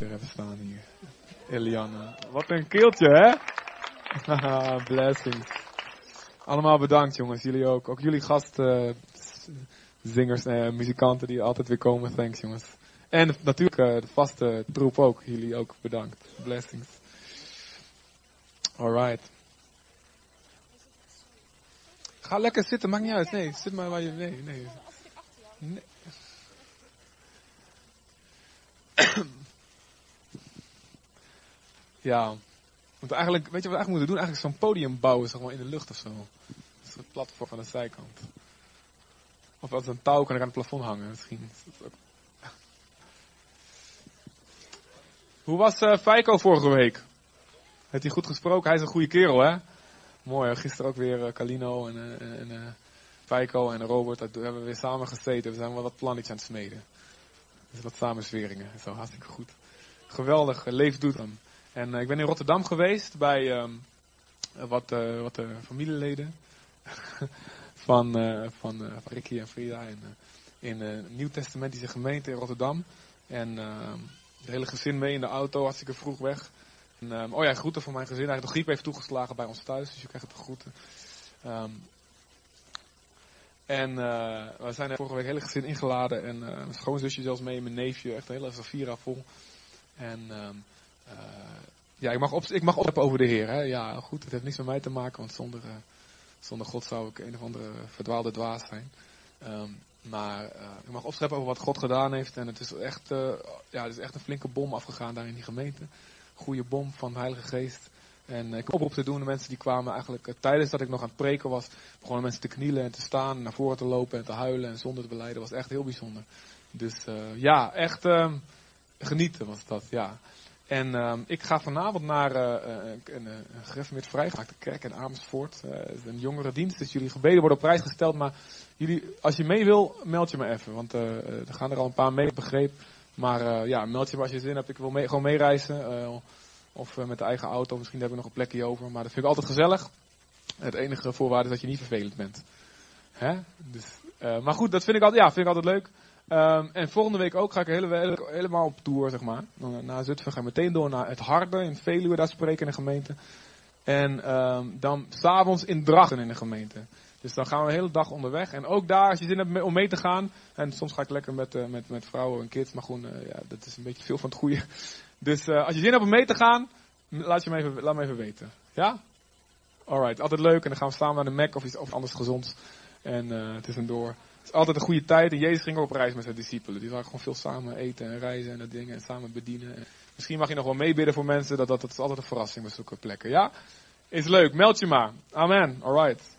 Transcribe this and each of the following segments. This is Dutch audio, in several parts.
er hebben staan hier. Eliana. Wat een keeltje, hè? Blessings. Allemaal bedankt, jongens. Jullie ook. Ook jullie gastzingers zingers en muzikanten die altijd weer komen. Thanks, jongens. En natuurlijk eh, de vaste troep ook. Jullie ook bedankt. Blessings. Alright. Ga lekker zitten, maakt niet uit. Nee, zit maar waar je... Nee, nee. nee. Ja, want eigenlijk, weet je wat we eigenlijk moeten doen? Eigenlijk zo'n podium bouwen, zeg maar, in de lucht of zo. Een soort platform aan de zijkant. Of als een touw kan ik aan het plafond hangen, misschien. Hoe was uh, Feiko vorige week? Heeft hij goed gesproken? Hij is een goede kerel, hè? Mooi, gisteren ook weer uh, Calino en, uh, en Feiko en Robert. Dat hebben we weer samen gezeten. We zijn wel wat plannetjes aan het smeden. Dus wat samensweringen. Zo, hartstikke goed. Geweldig, leef doet hem. En ik ben in Rotterdam geweest bij um, wat, wat familieleden van, van, Ricky en Frida in, in de Nieuw-Testamentische gemeente in Rotterdam. En ehm, het hele gezin mee in de auto, hartstikke vroeg weg. En, um, oh ja, groeten van mijn gezin. Eigenlijk de griep heeft toegeslagen bij ons thuis, dus je krijgt de groeten. En uh, we zijn er vorige week hele gezin ingeladen. En uh, mijn schoonzusje zelfs mee, mijn neefje. Echt een hele Safira vol. En uh, ja, ik mag, op, ik mag over de Heer. Hè? Ja, goed, het heeft niks met mij te maken, want zonder, zonder God zou ik een of andere verdwaalde dwaas zijn. Um, maar ik mag opscheppen over wat God gedaan heeft. En het is echt, ja, het is echt een flinke bom afgegaan daar in die gemeente goede bom van de Heilige Geest. En ik op op te doen. De mensen die kwamen eigenlijk tijdens dat ik nog aan het preken was, begonnen mensen te knielen en te staan, naar voren te lopen en te huilen en zonder te beleiden. Was echt heel bijzonder. Dus ja, echt genieten was dat, ja. En ehm, ik ga vanavond naar een, een gereformeerd vrijgemaakte kerk in Amersfoort. een jongere dienst, dus jullie gebeden worden op prijs gesteld. Maar jullie, als je mee wil, meld je me even. Want er gaan er al een paar mee, begreep. Maar uh, ja, meld je maar als je zin hebt. Ik wil mee, gewoon meereizen. Uh, of uh, met de eigen auto. Misschien heb ik nog een plekje over. Maar dat vind ik altijd gezellig. Het enige voorwaarde is dat je niet vervelend bent. Hè? Dus, maar goed, dat vind ik altijd, ja, vind ik altijd leuk. Um, en volgende week ook ga ik hele, helemaal op tour, zeg maar. Na Zutphen ga ik meteen door naar het Harde in Veluwe. Daar spreken in de gemeente. En um, dan s'avonds in Drachten in de gemeente. Dus dan gaan we de hele dag onderweg. En ook daar, als je zin hebt om mee te gaan. En soms ga ik lekker met, uh, met, met vrouwen en kids. Maar gewoon, uh, ja, dat is een beetje veel van het goede. Dus als je zin hebt om mee te gaan, laat, je me even, laat me even weten. Ja? Alright, altijd leuk. En dan gaan we samen naar de Mac of iets of anders gezonds. En het is een door. Het is altijd een goede tijd. En Jezus ging ook op reis met zijn discipelen. Die waren gewoon veel samen eten en reizen en dat dingen. En samen bedienen. En misschien mag je nog wel meebidden voor mensen. Dat, dat, dat is altijd een verrassing bij zulke plekken. Ja? Is leuk. Meld je maar. Amen. Alright.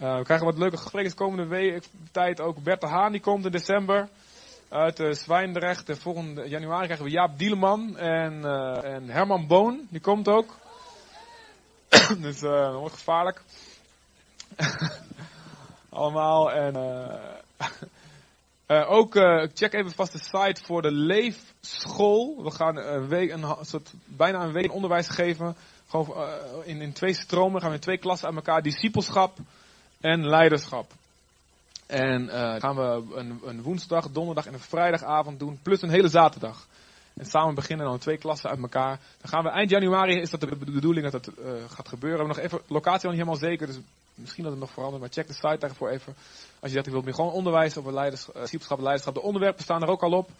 Uh, we krijgen wat leuke gesprekken komende week, tijd ook. Bert de Haan die komt in december uit uh, Zwijndrecht. De volgende januari krijgen we Jaap Dieleman en, uh, en Herman Boon. Die komt ook. dus dat wordt gevaarlijk. Allemaal. En ook check even vast de site voor de Leefschool. We gaan een week, een, soort, bijna een week onderwijs geven. Gewoon in, in twee stromen gaan we twee klassen uit elkaar. Discipelschap en leiderschap. En uh, gaan we een, een, woensdag, donderdag en een vrijdagavond doen, plus een hele zaterdag. En samen beginnen dan twee klassen uit elkaar. Dan gaan we eind januari, is dat de bedoeling dat uh, gaat gebeuren. We hebben nog even locatie nog niet helemaal zeker, dus misschien dat het nog verandert, maar check de site daarvoor even. Als je zegt, ik wil meer gewoon onderwijs over leiders, uh, leiderschap. De onderwerpen staan er ook al op.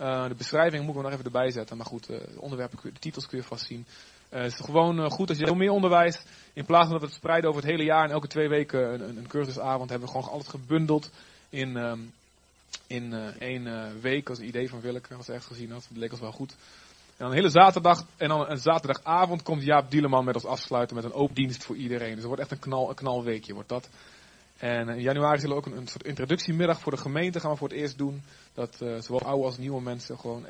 Uh, de beschrijving moeten we nog even erbij zetten. Maar goed, de onderwerpen, de titels kun je vast zien. Uh, het is gewoon uh, goed als je veel meer onderwijs, in plaats van dat we het spreiden over het hele jaar en elke twee weken een, een cursusavond, hebben we gewoon altijd gebundeld in, um, in uh, één week als idee van Willeke, als ergens gezien had. Dat leek ons wel goed. En dan een hele zaterdag, en dan een zaterdagavond komt Jaap Dieleman met ons afsluiten met een open dienst voor iedereen. Dus het wordt echt een, knal, een knalweekje, wordt dat. En in januari zullen we ook een, soort introductiemiddag voor de gemeente gaan we voor het eerst doen. Dat zowel oude als nieuwe mensen gewoon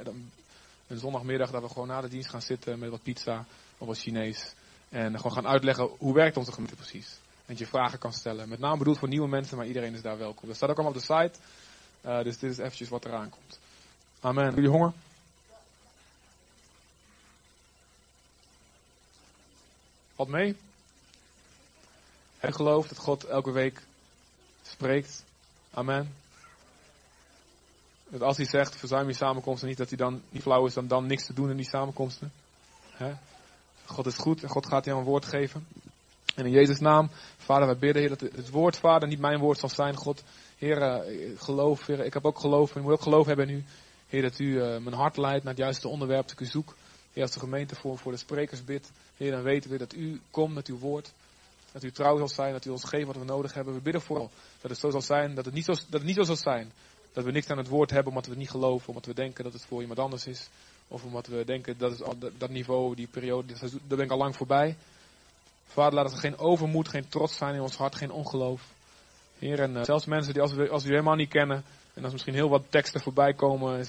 een zondagmiddag dat we gewoon na de dienst gaan zitten met wat pizza of wat Chinees. En gewoon gaan uitleggen hoe werkt onze gemeente precies. En dat je vragen kan stellen. Met name bedoeld voor nieuwe mensen, maar iedereen is daar welkom. Dat staat ook allemaal op de site. Uh, dus dit is eventjes wat eraan komt. Amen. Jullie honger? Wat mee? Heb geloof dat God elke week spreekt? Amen. Dat als hij zegt, verzuim je samenkomsten niet, dat hij dan niet flauw is dan dan niks te doen in die samenkomsten. God is goed en God gaat jou een woord geven. En in Jezus' naam, Vader, wij bidden, Heer, dat het woord, Vader, niet mijn woord zal zijn, God. Heer, eh, geloof, Heer, ik heb ook geloof, en ik moet ook geloof hebben in u. Heer, dat u uh, mijn hart leidt naar het juiste onderwerp dat ik u zoek. Heer, als de gemeente voor, voor de sprekers bidt, Heer, dan weten we dat u komt met uw woord. Dat u trouw zal zijn, dat u ons geeft wat we nodig hebben. We bidden vooral dat het zo zal zijn, dat het niet zo, dat het niet zo zal zijn. Dat we niks aan het woord hebben omdat we het niet geloven, omdat we denken dat het voor iemand anders is. Of omdat we denken dat is, dat niveau, die periode, daar ben ik al lang voorbij. Vader, laat er geen overmoed, geen trots zijn in ons hart, geen ongeloof. Heer, en uh, zelfs mensen die als we, als we helemaal niet kennen, en als misschien heel wat teksten voorbij komen,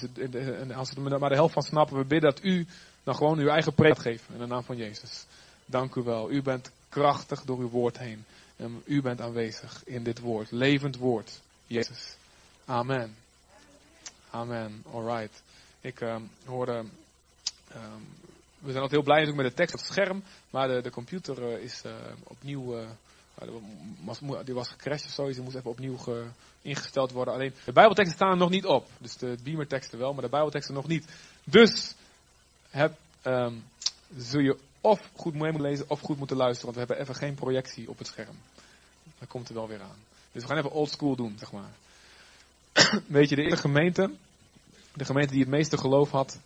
en als we er maar de helft van snappen, we bidden dat u dan gewoon uw eigen preek geven in de naam van Jezus. Dank u wel. U bent krachtig door uw woord heen. En u bent aanwezig in dit woord. Levend woord. Jezus. Amen. Amen. Alright. Ik um, hoorde. Um, we zijn altijd heel blij natuurlijk met de tekst op het scherm. Maar de, de computer uh, is uh, opnieuw. Was, die was gecrashed of zoiets. Die moest even opnieuw ge, ingesteld worden. Alleen de Bijbelteksten staan er nog niet op. Dus de Beamer-teksten wel, maar de Bijbelteksten nog niet. Dus heb, zul je of goed mee moeten lezen of goed moeten luisteren. Want we hebben even geen projectie op het scherm. Dat komt er wel weer aan. Dus we gaan even old school doen, zeg maar. Weet je, de eerste gemeente, de gemeente die het meeste geloof had,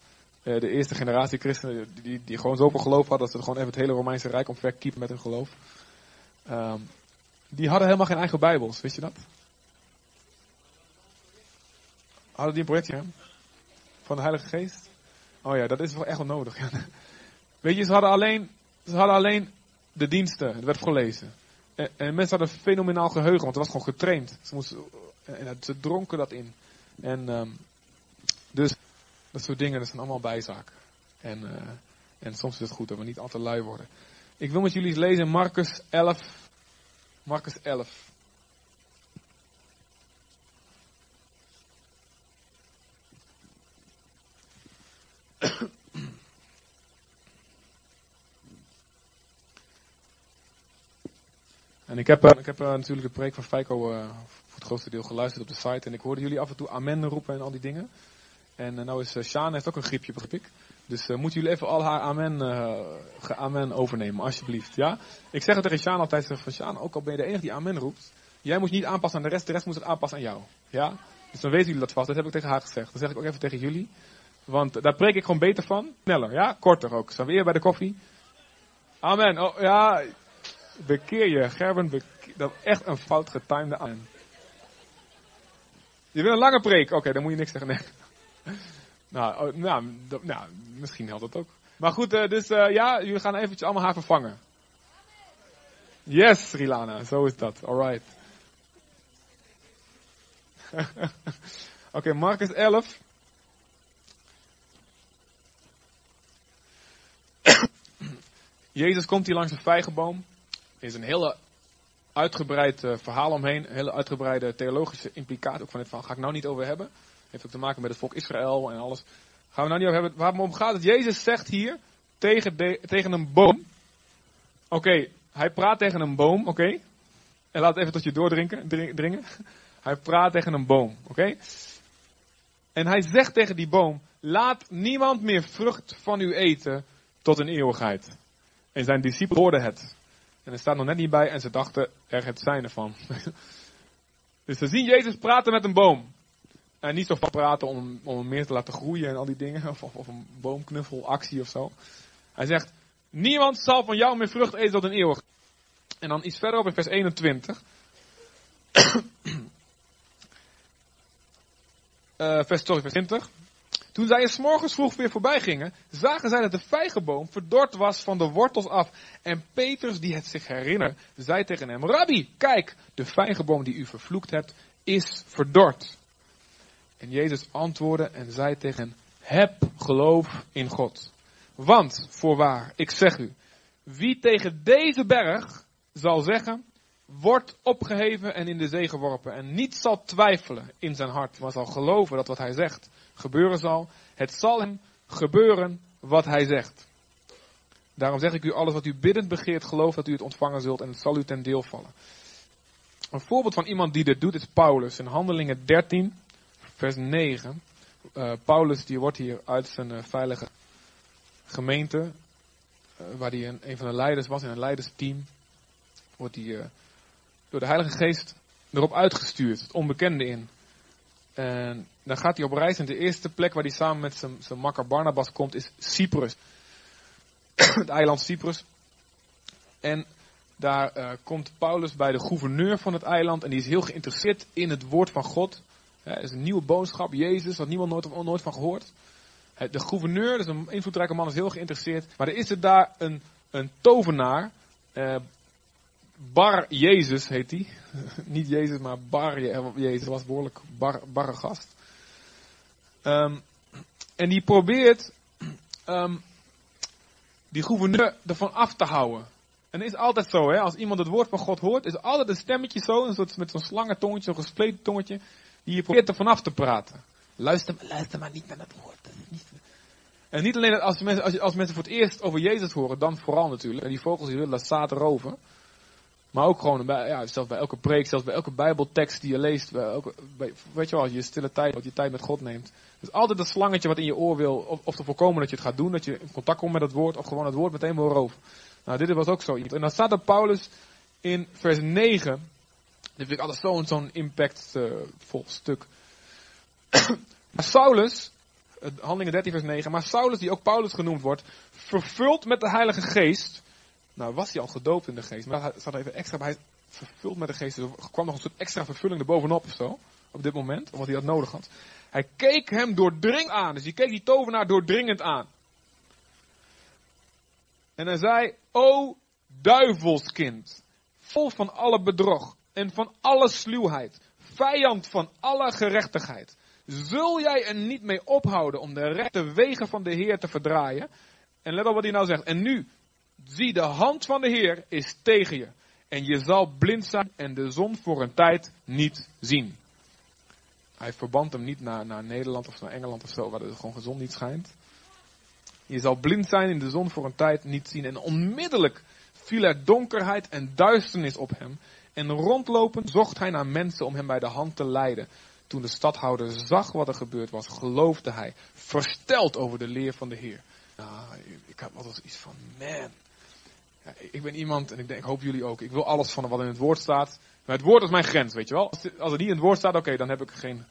eh, de eerste generatie christenen, die, die gewoon zoveel geloof hadden dat ze gewoon even het hele Romeinse Rijk omverkiepen met hun geloof. Um, die hadden helemaal geen eigen Bijbels, wist je dat? Hadden die een projectje van de Heilige Geest? Oh ja, dat is wel echt wel nodig. Weet je, ze hadden alleen, ze hadden alleen de diensten, het werd gelezen. En, en mensen hadden fenomenaal geheugen, want het was gewoon getraind. Ze, moesten, en, ze dronken dat in. En um, dus dat soort dingen, dat zijn allemaal bijzaken. En, uh, en soms is het goed dat we niet altijd lui worden. Ik wil met jullie lezen Marcus 11. Marcus 11. En ik heb, uh, ik heb uh, natuurlijk de preek van Feiko uh, voor het grootste deel geluisterd op de site. En ik hoorde jullie af en toe amen roepen en al die dingen. En nou is Sjaan heeft ook een griepje, begrijp ik. Dus moeten jullie even al haar amen, amen overnemen, alsjeblieft. Ja? Ik zeg het tegen Sjaan altijd, zeg van Sjaan, ook al ben je de enige die amen roept. Jij moet je niet aanpassen aan de rest, de rest moet het aanpassen aan jou. Ja? Dus dan weten jullie dat vast. Dat heb ik tegen haar gezegd. Dat zeg ik ook even tegen jullie. Want daar preek ik gewoon beter van. Sneller, ja? Korter ook. Zijn we weer bij de koffie? Amen. Oh, ja, bekeer je. Gerben, bekeer, dat echt een fout getimede aan. Je wil een lange preek? Oké, dan moet je niks zeggen. Nou, oh, nou, nou, misschien helpt dat ook. Maar goed, uh, dus uh, ja, jullie gaan eventjes allemaal haar vervangen. Yes, Rilana, zo is dat. Alright. Oké, okay, Marcus 11. Jezus komt hier langs een vijgenboom. Is een hele uitgebreid uh, verhaal omheen. Een hele uitgebreide theologische implicatie ook van dit verhaal. Ga ik nou niet over hebben. Heeft ook te maken met het volk Israël en alles. Gaan we nou niet over hebben. Waar het om gaat, dat Jezus zegt hier tegen, tegen een boom. Oké, hij praat tegen een boom, oké. En laat het even tot je doordringen. Dringen. Hij praat tegen een boom, oké. En hij zegt tegen die boom, laat niemand meer vrucht van u eten tot een eeuwigheid. En zijn discipelen hoorden het. En er staat nog net niet bij en ze dachten er het zijn ervan. dus ze zien Jezus praten met een boom. En niet zo van praten om, om hem meer te laten groeien en al die dingen. Of, of een boomknuffelactie of zo. Hij zegt, niemand zal van jou meer vrucht eten tot een eeuwig. En dan iets verder op in vers 21. uh, sorry, vers 20. Toen zij s morgens vroeg weer voorbij gingen, zagen zij dat de vijgenboom verdord was van de wortels af. En Petrus, die het zich herinnerde, zei tegen hem, Rabbi, kijk, de vijgenboom die u vervloekt hebt, is verdord. En Jezus antwoordde en zei tegen hen, heb geloof in God. Want, voorwaar, ik zeg u, wie tegen deze berg zal zeggen, wordt opgeheven en in de zee geworpen. En niet zal twijfelen in zijn hart, maar zal geloven dat wat hij zegt gebeuren zal. Het zal hem gebeuren wat hij zegt. Daarom zeg ik u, alles wat u biddend begeert, geloof dat u het ontvangen zult en het zal u ten deel vallen. Een voorbeeld van iemand die dit doet is Paulus in Handelingen 13, vers 9. Uh, Paulus die wordt hier uit zijn uh, veilige gemeente, uh, waar hij een, een, van de leiders was in een leidersteam, wordt hij door de Heilige Geest erop uitgestuurd, het onbekende in. En dan gaat hij op reis en de eerste plek waar hij samen met zijn, zijn makker Barnabas komt is Cyprus. het eiland Cyprus. En daar uh, komt Paulus bij de gouverneur van het eiland en die is heel geïnteresseerd in het woord van God. Het is een nieuwe boodschap, Jezus, had niemand nooit, van gehoord. De gouverneur, dus een invloedrijke man, is heel geïnteresseerd. Maar er is er daar een, een tovenaar, uh, Bar Jezus heet hij. Niet Jezus, maar Bar Jezus was behoorlijk bar, barre gast. Um, en die probeert um, die gouverneur ervan af te houden. En het is altijd zo, hè, als iemand het woord van God hoort, is altijd een stemmetje zo, een soort, met zo'n slangentongetje, zo'n gespleten tongetje, die je probeert er vanaf te praten. Luister, luister maar niet naar dat woord. En niet alleen als mensen, als, als, mensen voor het eerst over Jezus horen, dan vooral natuurlijk. En die vogels die willen dat staat erover. Maar ook gewoon, bij, ja, zelfs bij elke preek, zelfs bij elke bijbeltekst die je leest, bij elke, bij, weet je wel, als je stille tijd, wat je tijd met God neemt. Dus altijd dat slangetje wat in je oor wil, of, of te voorkomen dat je het gaat doen, dat je in contact komt met het woord, of gewoon het woord meteen wil roven. Nou, dit was ook zo. En dan staat er Paulus in vers 9. Dit vind ik altijd zo'n zo'n impactvol uh, stuk. maar Saulus, handelingen 13 vers 9, maar Saulus, die ook Paulus genoemd wordt, vervuld met de Heilige Geest. Nou, was hij al gedoopt in de geest, maar hij staat even extra bij, vervuld met de geest. Dus er kwam nog een soort extra vervulling erbovenop of zo, op dit moment, omdat hij dat nodig had. Hij keek hem doordringend aan, dus hij keek die tovenaar doordringend aan. En hij zei, o duivelskind, vol van alle bedrog en van alle sluwheid, vijand van alle gerechtigheid. Zul jij er niet mee ophouden om de rechte wegen van de Heer te verdraaien? En let op wat hij nou zegt. En nu, zie de hand van de Heer is tegen je. En je zal blind zijn en de zon voor een tijd niet zien. Hij verband hem niet naar, naar Nederland of naar Engeland of zo, waar de gewoon gezond niet schijnt. Je zal blind zijn in de zon voor een tijd niet zien. En onmiddellijk viel er donkerheid en duisternis op hem. En rondlopend zocht hij naar mensen om hem bij de hand te leiden. Toen de stadhouder zag wat er gebeurd was, geloofde hij, versteld over de leer van de Heer. Nou, ik heb altijd iets van, man. Ja, ik ben iemand, en ik, denk, ik hoop jullie ook, ik wil alles van wat in het woord staat. Maar het woord is mijn grens, weet je wel. Als het, als niet in het woord staat, oké, dan heb ik geen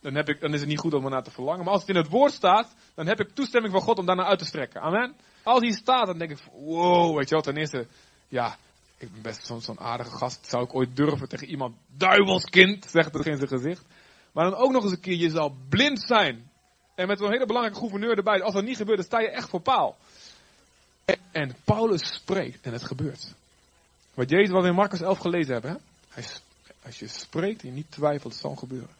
dan, heb ik, dan is het niet goed om ernaar te verlangen. Maar als het in het woord staat, dan heb ik toestemming van God om daarnaar uit te strekken. Amen. Als hij staat, dan denk ik, wow, weet je wel, ten eerste, ja, ik ben best zo'n aardige gast. Zou ik ooit durven tegen iemand, duivelskind, zegt het in zijn gezicht. Maar dan ook nog eens een keer, je zal blind zijn. En met zo'n hele belangrijke gouverneur erbij. Als dat niet gebeurt, dan sta je echt voor paal. En, en Paulus spreekt en het gebeurt. Wat Jezus, wat we in Marcus 11 gelezen hebben. Hè? Als je spreekt en je niet twijfelt, het zal gebeuren.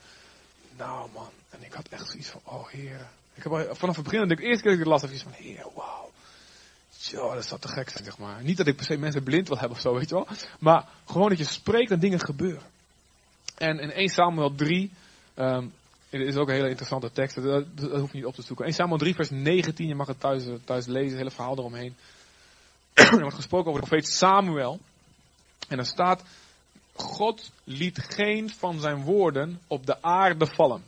Nou man, en ik had echt zoiets van, oh heer. Ik heb vanaf het begin, de eerste keer dat ik het las, had ik van, heer, wauw. Zo, dat zou te gek zijn, zeg maar. Niet dat ik per se mensen blind wil hebben of zo, weet je wel. Maar gewoon dat je spreekt en dingen gebeuren. En in 1 Samuel 3, um, het is ook een hele interessante tekst, dat, dat, hoef je niet op te zoeken. 1 Samuel 3 vers 19, je mag het thuis, thuis lezen, het hele verhaal eromheen. er wordt gesproken over de profeet Samuel. En er staat, God liet geen van zijn woorden op de aarde vallen.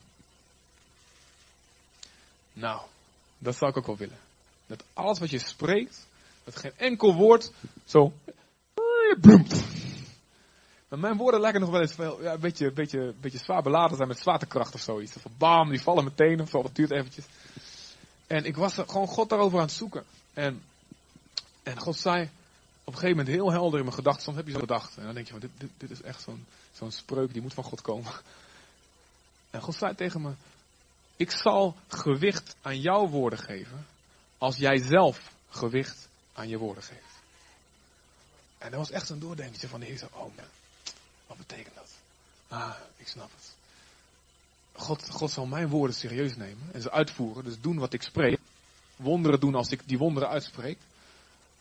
Nou, dat zou ik ook wel willen. Dat alles wat je spreekt, dat geen enkel woord zo bloemt. Maar mijn woorden lijken nog wel eens veel, ja, een beetje, beetje, beetje zwaar beladen zijn met zwaartekracht of zoiets. Of bam, die vallen meteen of zo, dat duurt eventjes. En ik was gewoon God daarover aan het zoeken. En, en God zei, een gegeven moment heel helder in mijn gedachten. Soms heb je zo'n gedachte. En dan denk je, dit, dit, dit is echt zo'n spreuk, die moet van God komen. En God zei tegen me, ik zal gewicht aan jouw woorden geven. Als jij zelf gewicht aan je woorden geeft. En dat was echt zo'n doordenkje van de Heer. Oh wat betekent dat? Ah, ik snap het. God, God zal mijn woorden serieus nemen en ze uitvoeren. Dus doen wat ik spreek. Wonderen doen als ik die wonderen uitspreek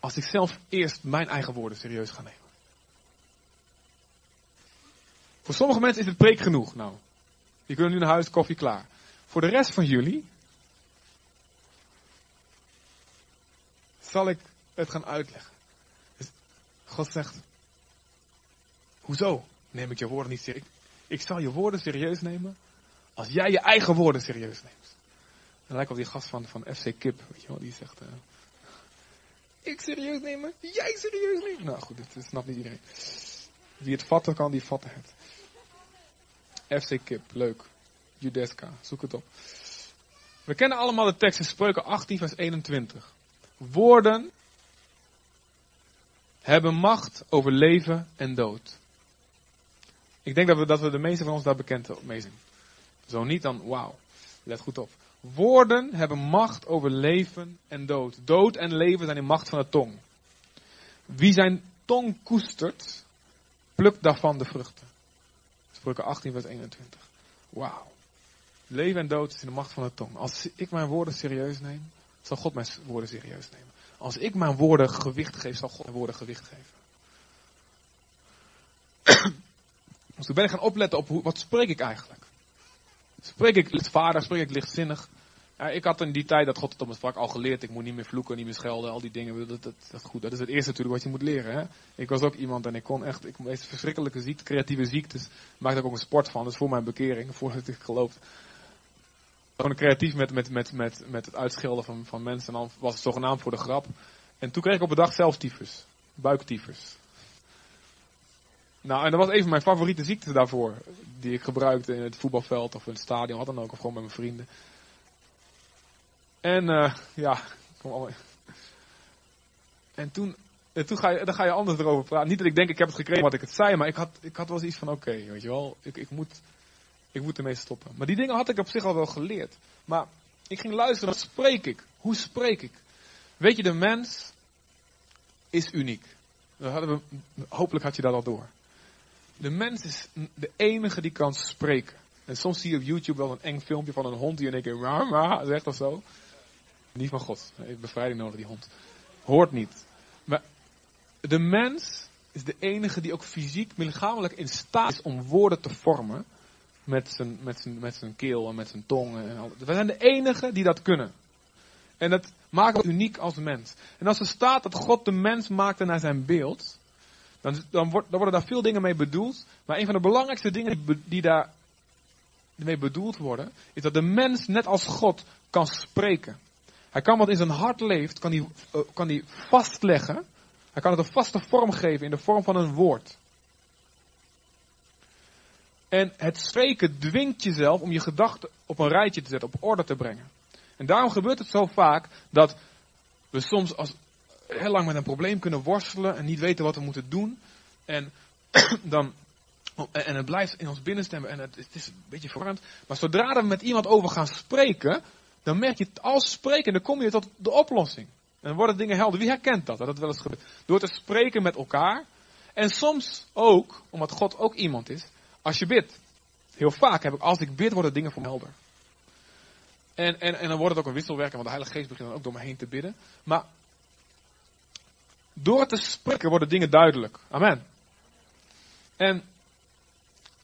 als ik zelf eerst mijn eigen woorden serieus ga nemen. Voor sommige mensen is het preek genoeg. Nou, die kunnen nu naar huis, koffie klaar. Voor de rest van jullie zal ik het gaan uitleggen. Dus God zegt, hoezo neem ik je woorden niet serieus? Ik zal je woorden serieus nemen Als jij je eigen woorden serieus neemt. Dan lijkt op die gast van, van FC Kip, weet je wel, die zegt... Uh, ik serieus nemen, jij serieus nemen. Nou goed, dit snapt niet iedereen. Wie het vatten kan, die vatten het. FC Kip, leuk. Judeska, zoek het op. We kennen allemaal de tekst in Spreuken 18, vers 21. Woorden hebben macht over leven en dood. Ik denk dat we, dat we de meeste van ons daar bekend mee zijn. Zo niet, dan wauw. Let goed op. Woorden hebben macht over leven en dood. Dood en leven zijn in macht van de tong. Wie zijn tong koestert, plukt daarvan de vruchten. Spreuken 18, vers 21. Wauw. Leven en dood is in de macht van de tong. Als ik mijn woorden serieus neem, zal God mijn woorden serieus nemen. Als ik mijn woorden gewicht geef, zal God mijn woorden gewicht geven. dus toen ben gaan opletten op hoe, wat spreek ik eigenlijk. Spreek ik lichtvaardig, spreek ik lichtzinnig. Ik had in die tijd dat God het op mijn sprak al geleerd. Ik moet niet meer vloeken, niet meer schelden, al die dingen. Dat, dat, goed. dat is het eerste natuurlijk wat je moet leren. Hè? Ik was ook iemand en ik kon echt, ik meest verschrikkelijke ziekte, creatieve ziektes, maakte ik ook een sport van. Is voor mijn bekering, voordat ik geloofde. Gewoon creatief met, met, met, met, met het uitschelden van, van mensen. En dan was het zogenaamd voor de grap. En toen kreeg ik op een dag zelf tyfus. Buiktyfus. Nou, en dat was even mijn favoriete ziekte daarvoor. Die ik gebruikte in het voetbalveld of in het stadion, wat dan ook. Of gewoon met mijn vrienden. En uh, ja, kom allemaal. En toen, en toen ga je, dan ga je anders erover praten. Niet dat ik denk ik heb het gekregen wat ik het zei, maar ik had, ik had wel iets van oké, weet je wel. Ik, ik, moet, ik moet ermee stoppen. Maar die dingen had ik op zich al wel geleerd. Maar ik ging luisteren, wat spreek ik? Hoe spreek ik? Weet je, de mens is uniek. We, hopelijk had je dat al door. De mens is de enige die kan spreken. En soms zie je op YouTube wel een eng filmpje van een hond die in één keer rah, zegt of zo. Niet van God. Hij heeft bevrijding nodig, die hond. Hoort niet. Maar de mens is de enige die ook fysiek, lichamelijk in staat is om woorden te vormen. Met zijn, met zijn, met zijn keel en met zijn tong. En. We zijn de enige die dat kunnen. En dat maakt ons uniek als mens. En als er staat dat God de mens maakte naar zijn beeld. Dan, dan, worden daar veel dingen mee bedoeld. Maar een van de belangrijkste dingen die, die daar mee bedoeld worden, is dat de mens net als God kan spreken. Hij kan wat in zijn hart leeft, kan hij, uh, kan hij vastleggen. Hij kan het een vaste vorm geven in de vorm van een woord. En het spreken dwingt jezelf om je gedachten op een rijtje te zetten, op orde te brengen. En daarom gebeurt het zo vaak dat we soms als heel lang met een probleem kunnen worstelen en niet weten wat we moeten doen. En dan en het blijft in ons binnenstemmen en het, het is een beetje verwarrend. Maar zodra we met iemand over gaan spreken, dan merk je als spreken, dan kom je tot de oplossing. En dan worden dingen helder. Wie herkent dat? Dat het wel eens gebeurt. Door te spreken met elkaar. En soms ook, omdat God ook iemand is, als je bidt. Heel vaak heb ik, als ik bid, worden dingen voor me helder. En, en, en dan wordt het ook een wisselwerking, want de Heilige Geest begint dan ook door me heen te bidden. Maar door te spreken worden dingen duidelijk. Amen. En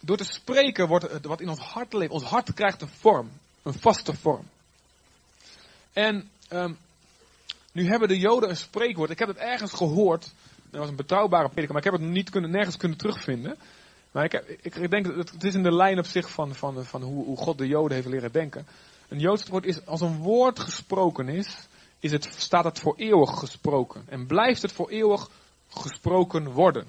door te spreken wordt het wat in ons hart leeft. Ons hart krijgt een vorm. Een vaste vorm. En um, nu hebben de Joden een spreekwoord. Ik heb het ergens gehoord. Dat was een betrouwbare prediker, maar ik heb het niet kunnen, nergens kunnen terugvinden. Maar ik, ik denk dat het is in de lijn op zich van, van, van hoe, hoe God de Joden heeft leren denken. Een Joods woord is, als een woord gesproken is, is het, staat het voor eeuwig gesproken. En blijft het voor eeuwig gesproken worden.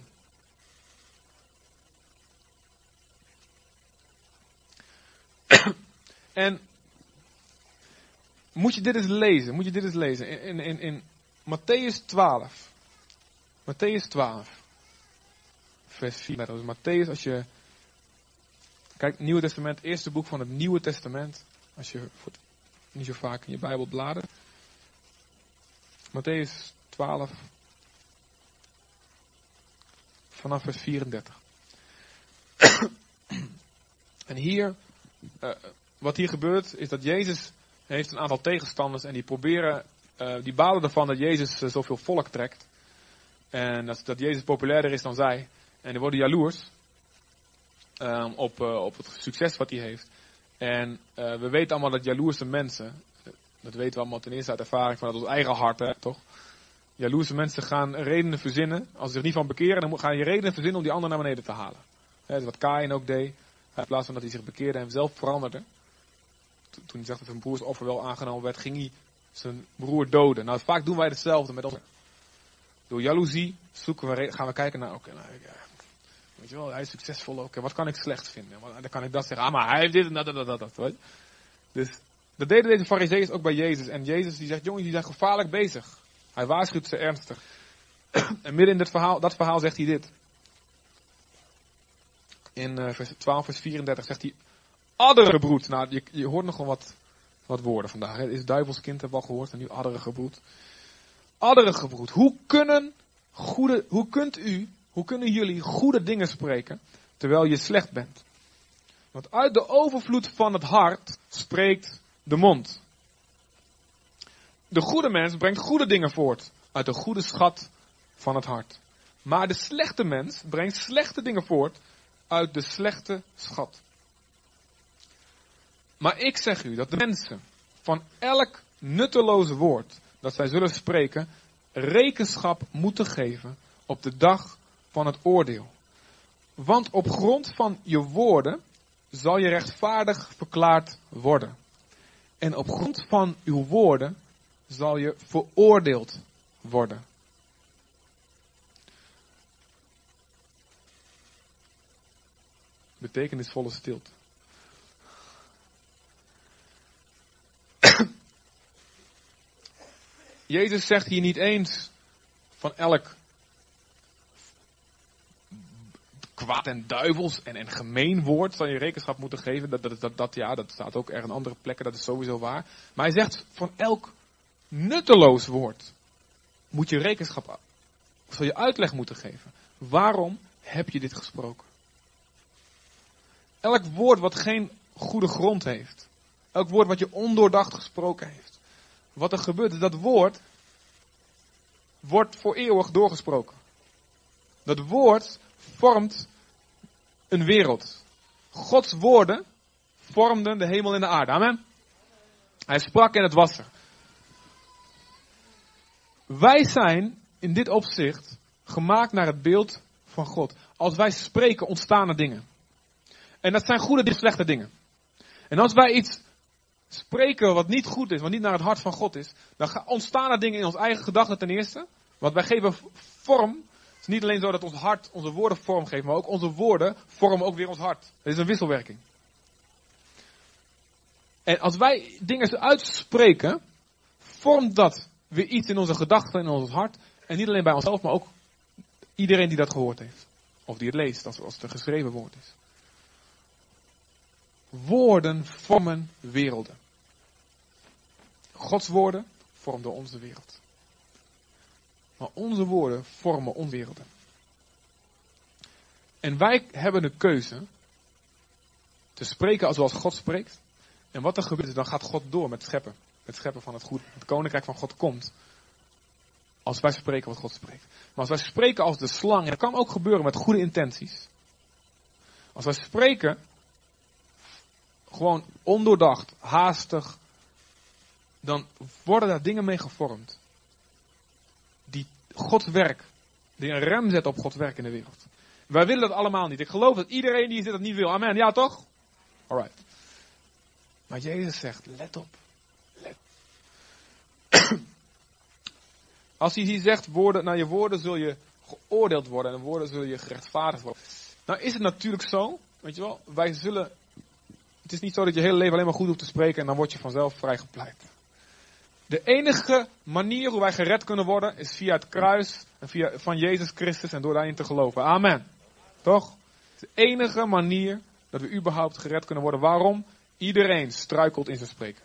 en moet je dit eens lezen, moet je dit eens lezen. In, in, in Matthäus 12. Matthäus 12. Vers 4. Dat is Matthäus, als je kijkt, Nieuwe Testament, eerste boek van het Nieuwe Testament. Als je niet zo vaak in je Bijbel bladert. Matthäus 12. Vanaf vers 34. en hier uh, wat hier gebeurt is dat Jezus heeft een aantal tegenstanders en die proberen, uh, die balen ervan dat Jezus uh, zoveel volk trekt. En dat, dat Jezus populairder is dan zij. En die worden jaloers um, op, op het succes wat hij heeft. En we weten allemaal dat jaloerse mensen, dat weten we allemaal ten eerste uit ervaring vanuit ons eigen hart, hè, toch? Jaloerse mensen gaan redenen verzinnen. Als ze zich niet van bekeren, dan gaan je redenen verzinnen om die ander naar beneden te halen. Dat is wat Kain ook deed. In plaats van dat hij zich bekeerde en zelf veranderde. toen hij zegt dat zijn broers offer wel aangenomen werd, ging hij zijn broer doden. Nou, vaak doen wij hetzelfde met ons. Door jaloezie zoeken we, gaan we kijken naar, oké, nou, ja, weet je wel, hij is succesvol, oké, wat kan ik slecht vinden? Dan kan ik dat zeggen, ah, maar hij heeft dit en dat, dat, dat, dat. Weet je? Dus dat deden deze fariseeërs ook bij Jezus. En Jezus die zegt, jongens, die zijn gevaarlijk bezig. Hij waarschuwt ze ernstig. en midden in verhaal, dat verhaal zegt hij dit. In uh, vers 12, vers 34 zegt hij, adderengebroed. Nou, je, je hoort nogal wat, wat woorden vandaag. Het is duivelskind, hebben we al gehoord, en nu adderengebroed. Adderengebroed. Hoe kunnen goede, hoe kunt u, hoe kunnen jullie goede dingen spreken, terwijl je slecht bent? Want uit de overvloed van het hart spreekt de mond. De goede mens brengt goede dingen voort uit de goede schat van het hart. Maar de slechte mens brengt slechte dingen voort uit de slechte schat. Maar ik zeg u dat de mensen van elk nutteloze woord dat zij zullen spreken, rekenschap moeten geven op de dag van het oordeel. Want op grond van je woorden zal je rechtvaardig verklaard worden. En op grond van uw woorden zal je veroordeeld worden. Betekenisvolle stilte. Jezus zegt hier niet eens van elk kwaad en duivels en, en gemeen woord zal je rekenschap moeten geven. Dat, dat, dat, dat, ja, dat staat ook er in andere plekken, dat is sowieso waar. Maar hij zegt van elk nutteloos woord moet je rekenschap, zal je uitleg moeten geven. Waarom heb je dit gesproken? Elk woord wat geen goede grond heeft. Elk woord wat je ondoordacht gesproken heeft. Wat er gebeurt is dat woord wordt voor eeuwig doorgesproken. Dat woord vormt een wereld. Gods woorden vormden de hemel en de aarde. Amen. Hij sprak en het was er. Wij zijn in dit opzicht gemaakt naar het beeld van God. Als wij spreken ontstaan er dingen. En dat zijn goede en slechte dingen. En als wij iets spreken wat niet goed is, wat niet naar het hart van God is, dan ontstaan er dingen in ons eigen gedachten ten eerste. Want wij geven vorm is niet alleen zo dat ons hart onze woorden vorm geeft, maar ook onze woorden vormen ook weer ons hart. Het is een wisselwerking. En als wij dingen uitspreken, vormt dat weer iets in onze gedachten en in ons hart. En niet alleen bij onszelf, maar ook iedereen die dat gehoord heeft. Of die het leest, als het een geschreven woord is. Woorden vormen werelden. Gods woorden vormden onze wereld. Maar onze woorden vormen onwerelden. En wij hebben de keuze te spreken zoals God spreekt. En wat er gebeurt dan gaat God door met scheppen. Het scheppen van het goede. Het koninkrijk van God komt. Als wij spreken wat God spreekt. Maar als wij spreken als de slang, en dat kan ook gebeuren met goede intenties. Als wij spreken, gewoon ondoordacht, haastig, dan worden daar dingen mee gevormd Gods werk, die een rem zet op Gods werk in de wereld. Wij willen dat allemaal niet. Ik geloof dat iedereen die zit dat niet wil. Amen. Ja, toch? Alright. Maar Jezus zegt, let op. Let. Als hij hier zegt, woorden, naar je woorden zul je geoordeeld worden en woorden zul je gerechtvaardigd worden. Nou is het natuurlijk zo, weet je wel, wij zullen, het is niet zo dat je hele leven alleen maar goed hoeft te spreken en dan word je vanzelf vrijgepleit. De enige manier hoe wij gered kunnen worden is via het kruis en via, van Jezus Christus en door daarin te geloven. Amen. Toch? De enige manier dat we überhaupt gered kunnen worden. Waarom? Iedereen struikelt in zijn spreken.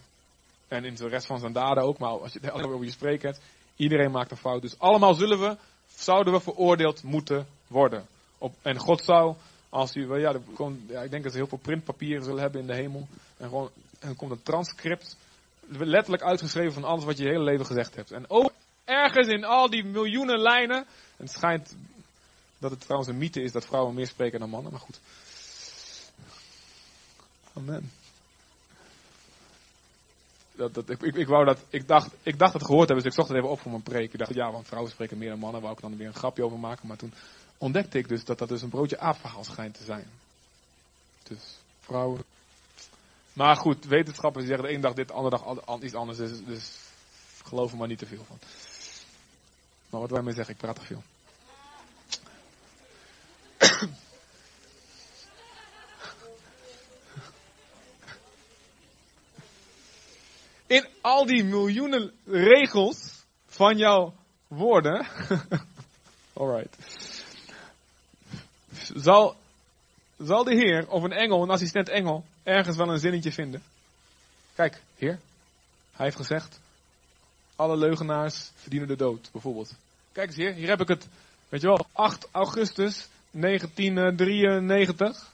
En in de rest van zijn daden ook, maar als je het over je spreken hebt, iedereen maakt een fout. Dus allemaal zullen we, zouden we veroordeeld moeten worden. Op, en God zou, als u, ja, ja, ik denk dat ze heel veel printpapieren zullen hebben in de hemel. En gewoon, en komt een transcript letterlijk uitgeschreven van alles wat je je hele leven gezegd hebt. En ook ergens in al die miljoenen lijnen. En het schijnt dat het trouwens een mythe is dat vrouwen meer spreken dan mannen, maar goed. Amen. Dat, dat, ik, ik, ik, wou dat, ik, dacht, ik dacht het gehoord hebben, dus ik zocht het even op voor mijn preek. Ik dacht, ja, want vrouwen spreken meer dan mannen, wou ik dan weer een grapje over maken. Maar toen ontdekte ik dus dat dat dus een broodje aapverhaal schijnt te zijn. Dus vrouwen Maar goed, wetenschappers zeggen de ene dag dit, de andere dag iets anders. Dus, dus geloof er maar niet te veel van. Maar wat wij mee zeggen, ik praat te veel. In al die miljoenen regels van jouw woorden. Alright. Zal, zal de Heer of een engel, een assistent engel, ergens wel een zinnetje vinden? Kijk, Heer. Hij heeft gezegd: alle leugenaars verdienen de dood, bijvoorbeeld. Kijk eens hier, hier heb ik het. Weet je wel, 8 augustus 1993.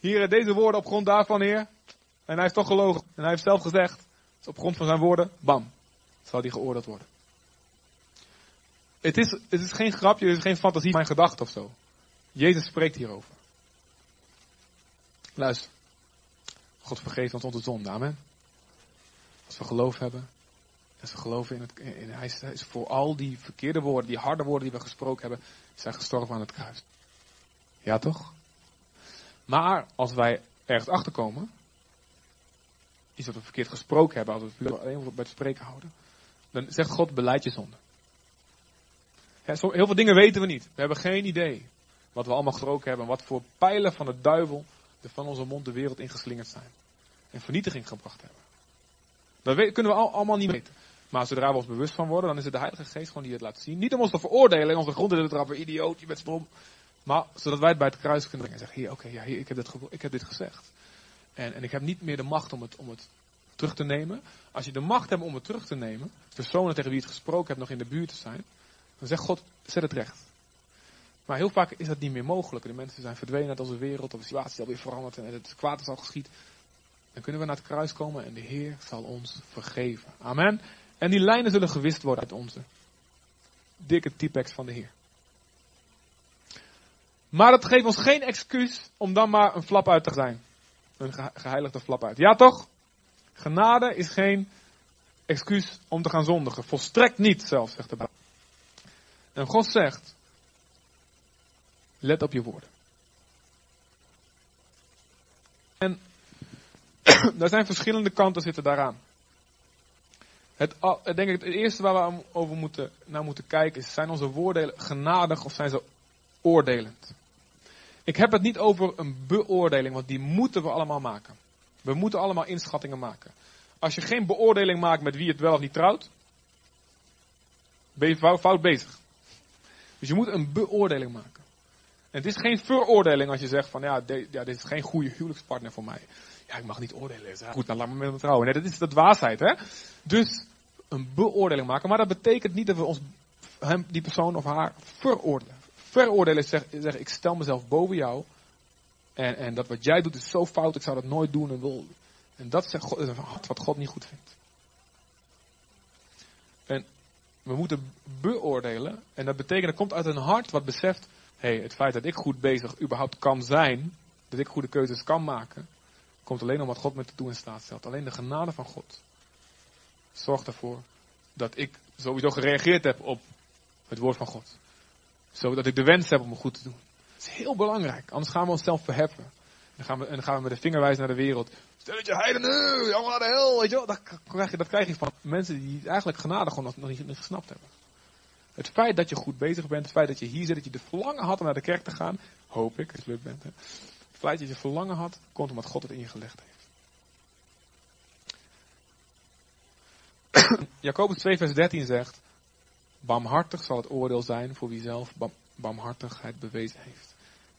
Hier deze woorden op grond daarvan, Heer. En hij heeft toch gelogen. En hij heeft zelf gezegd, dus op grond van zijn woorden, bam, zal hij geoordeeld worden. Het is, het is geen grapje, het is geen fantasie, mijn gedachte of zo. Jezus spreekt hierover. Luister. God vergeeft ons onze zonde, amen. Als we geloof hebben, als we geloven in het, in, hij, is, voor al die verkeerde woorden, die harde woorden die we gesproken hebben, hij gestorven aan het kruis. Ja toch? Maar als wij ergens achterkomen, iets dat we verkeerd gesproken hebben, als we het alleen bij het spreken houden, dan zegt God, beleid je zonde. heel veel dingen weten we niet. We hebben geen idee wat we allemaal gesproken hebben en wat voor pijlen van de duivel van onze mond de wereld ingeslingerd zijn. En vernietiging gebracht hebben. Dat kunnen we allemaal niet weten. Maar zodra we ons bewust van worden, dan is het de Heilige Geest gewoon die het laat zien. Niet om ons te veroordelen, onze grond in te trappen, idioot, je bent stom. Maar zodat wij het bij het kruis kunnen brengen en zeggen, hier, oké, ja, ik, heb dit, ik heb dit gezegd. En, en ik heb niet meer de macht om het, om het terug te nemen. Als je de macht hebt om het terug te nemen, personen tegen wie je het gesproken hebt nog in de buurt te zijn, dan zegt God, zet het recht. Maar heel vaak is dat niet meer mogelijk. De mensen zijn verdwenen uit onze wereld, of de situatie is alweer veranderd en het kwaad is al geschied. Dan kunnen we naar het kruis komen en de Heer zal ons vergeven. Amen. En die lijnen zullen gewist worden uit onze dikke typex van de Heer. Maar dat geeft ons geen excuus om dan maar een flap uit te zijn. Een geheiligde flap uit. Ja toch? Genade is geen excuus om te gaan zondigen. Volstrekt niet zelfs, zegt de Bijbel. En God zegt, let op je woorden. En daar zijn verschillende kanten zitten daaraan. Het, denk ik, het eerste waar we over moeten, naar moeten kijken is, zijn onze woorden genadig of zijn ze oordelend? Ik heb het niet over een beoordeling, want die moeten we allemaal maken. We moeten allemaal inschattingen maken. Als je geen beoordeling maakt met wie het wel of niet trouwt, ben je fout, bezig. Dus je moet een beoordeling maken. Het is geen veroordeling als je zegt van ja, ja dit is geen goede huwelijkspartner voor mij. Ja, ik mag niet oordelen. Goed, dan laat me met me trouwen. Nee, dat is de dwaasheid, hè. Dus een beoordeling maken. Maar dat betekent niet dat we ons, hem, die persoon of haar veroordelen. Veroordelen is zeggen, zeg, ik stel mezelf boven jou. En, en dat wat jij doet is zo fout, ik zou dat nooit doen. En, wil, en dat is, wat God niet goed vindt. En we moeten beoordelen. En dat betekent, dat komt uit een hart wat beseft, hey, het feit dat ik goed bezig überhaupt kan zijn, dat ik goede keuzes kan maken, komt alleen omdat God me te doen in staat stelt. Alleen de genade van God zorgt ervoor dat ik sowieso gereageerd heb op het woord van God. Zodat ik de wens heb om het goed te doen. Dat is heel belangrijk, anders gaan we onszelf verheffen. Dan gaan we, en dan gaan we met de vinger wijzen naar de wereld. Stel dat je heidenen, allemaal naar de hel, weet je wel. Dat krijg je, dat krijg je van mensen die eigenlijk genade gewoon nog niet, niet gesnapt hebben. Het feit dat je goed bezig bent, het feit dat je hier zit, dat je de verlangen had om naar de kerk te gaan, hoop ik, als je leuk bent. Hè. Het feit dat je verlangen had, komt omdat God het in je gelegd heeft. Jacobus 2 vers 13 zegt, barmhartig zal het oordeel zijn voor wie zelf barmhartigheid bewezen heeft.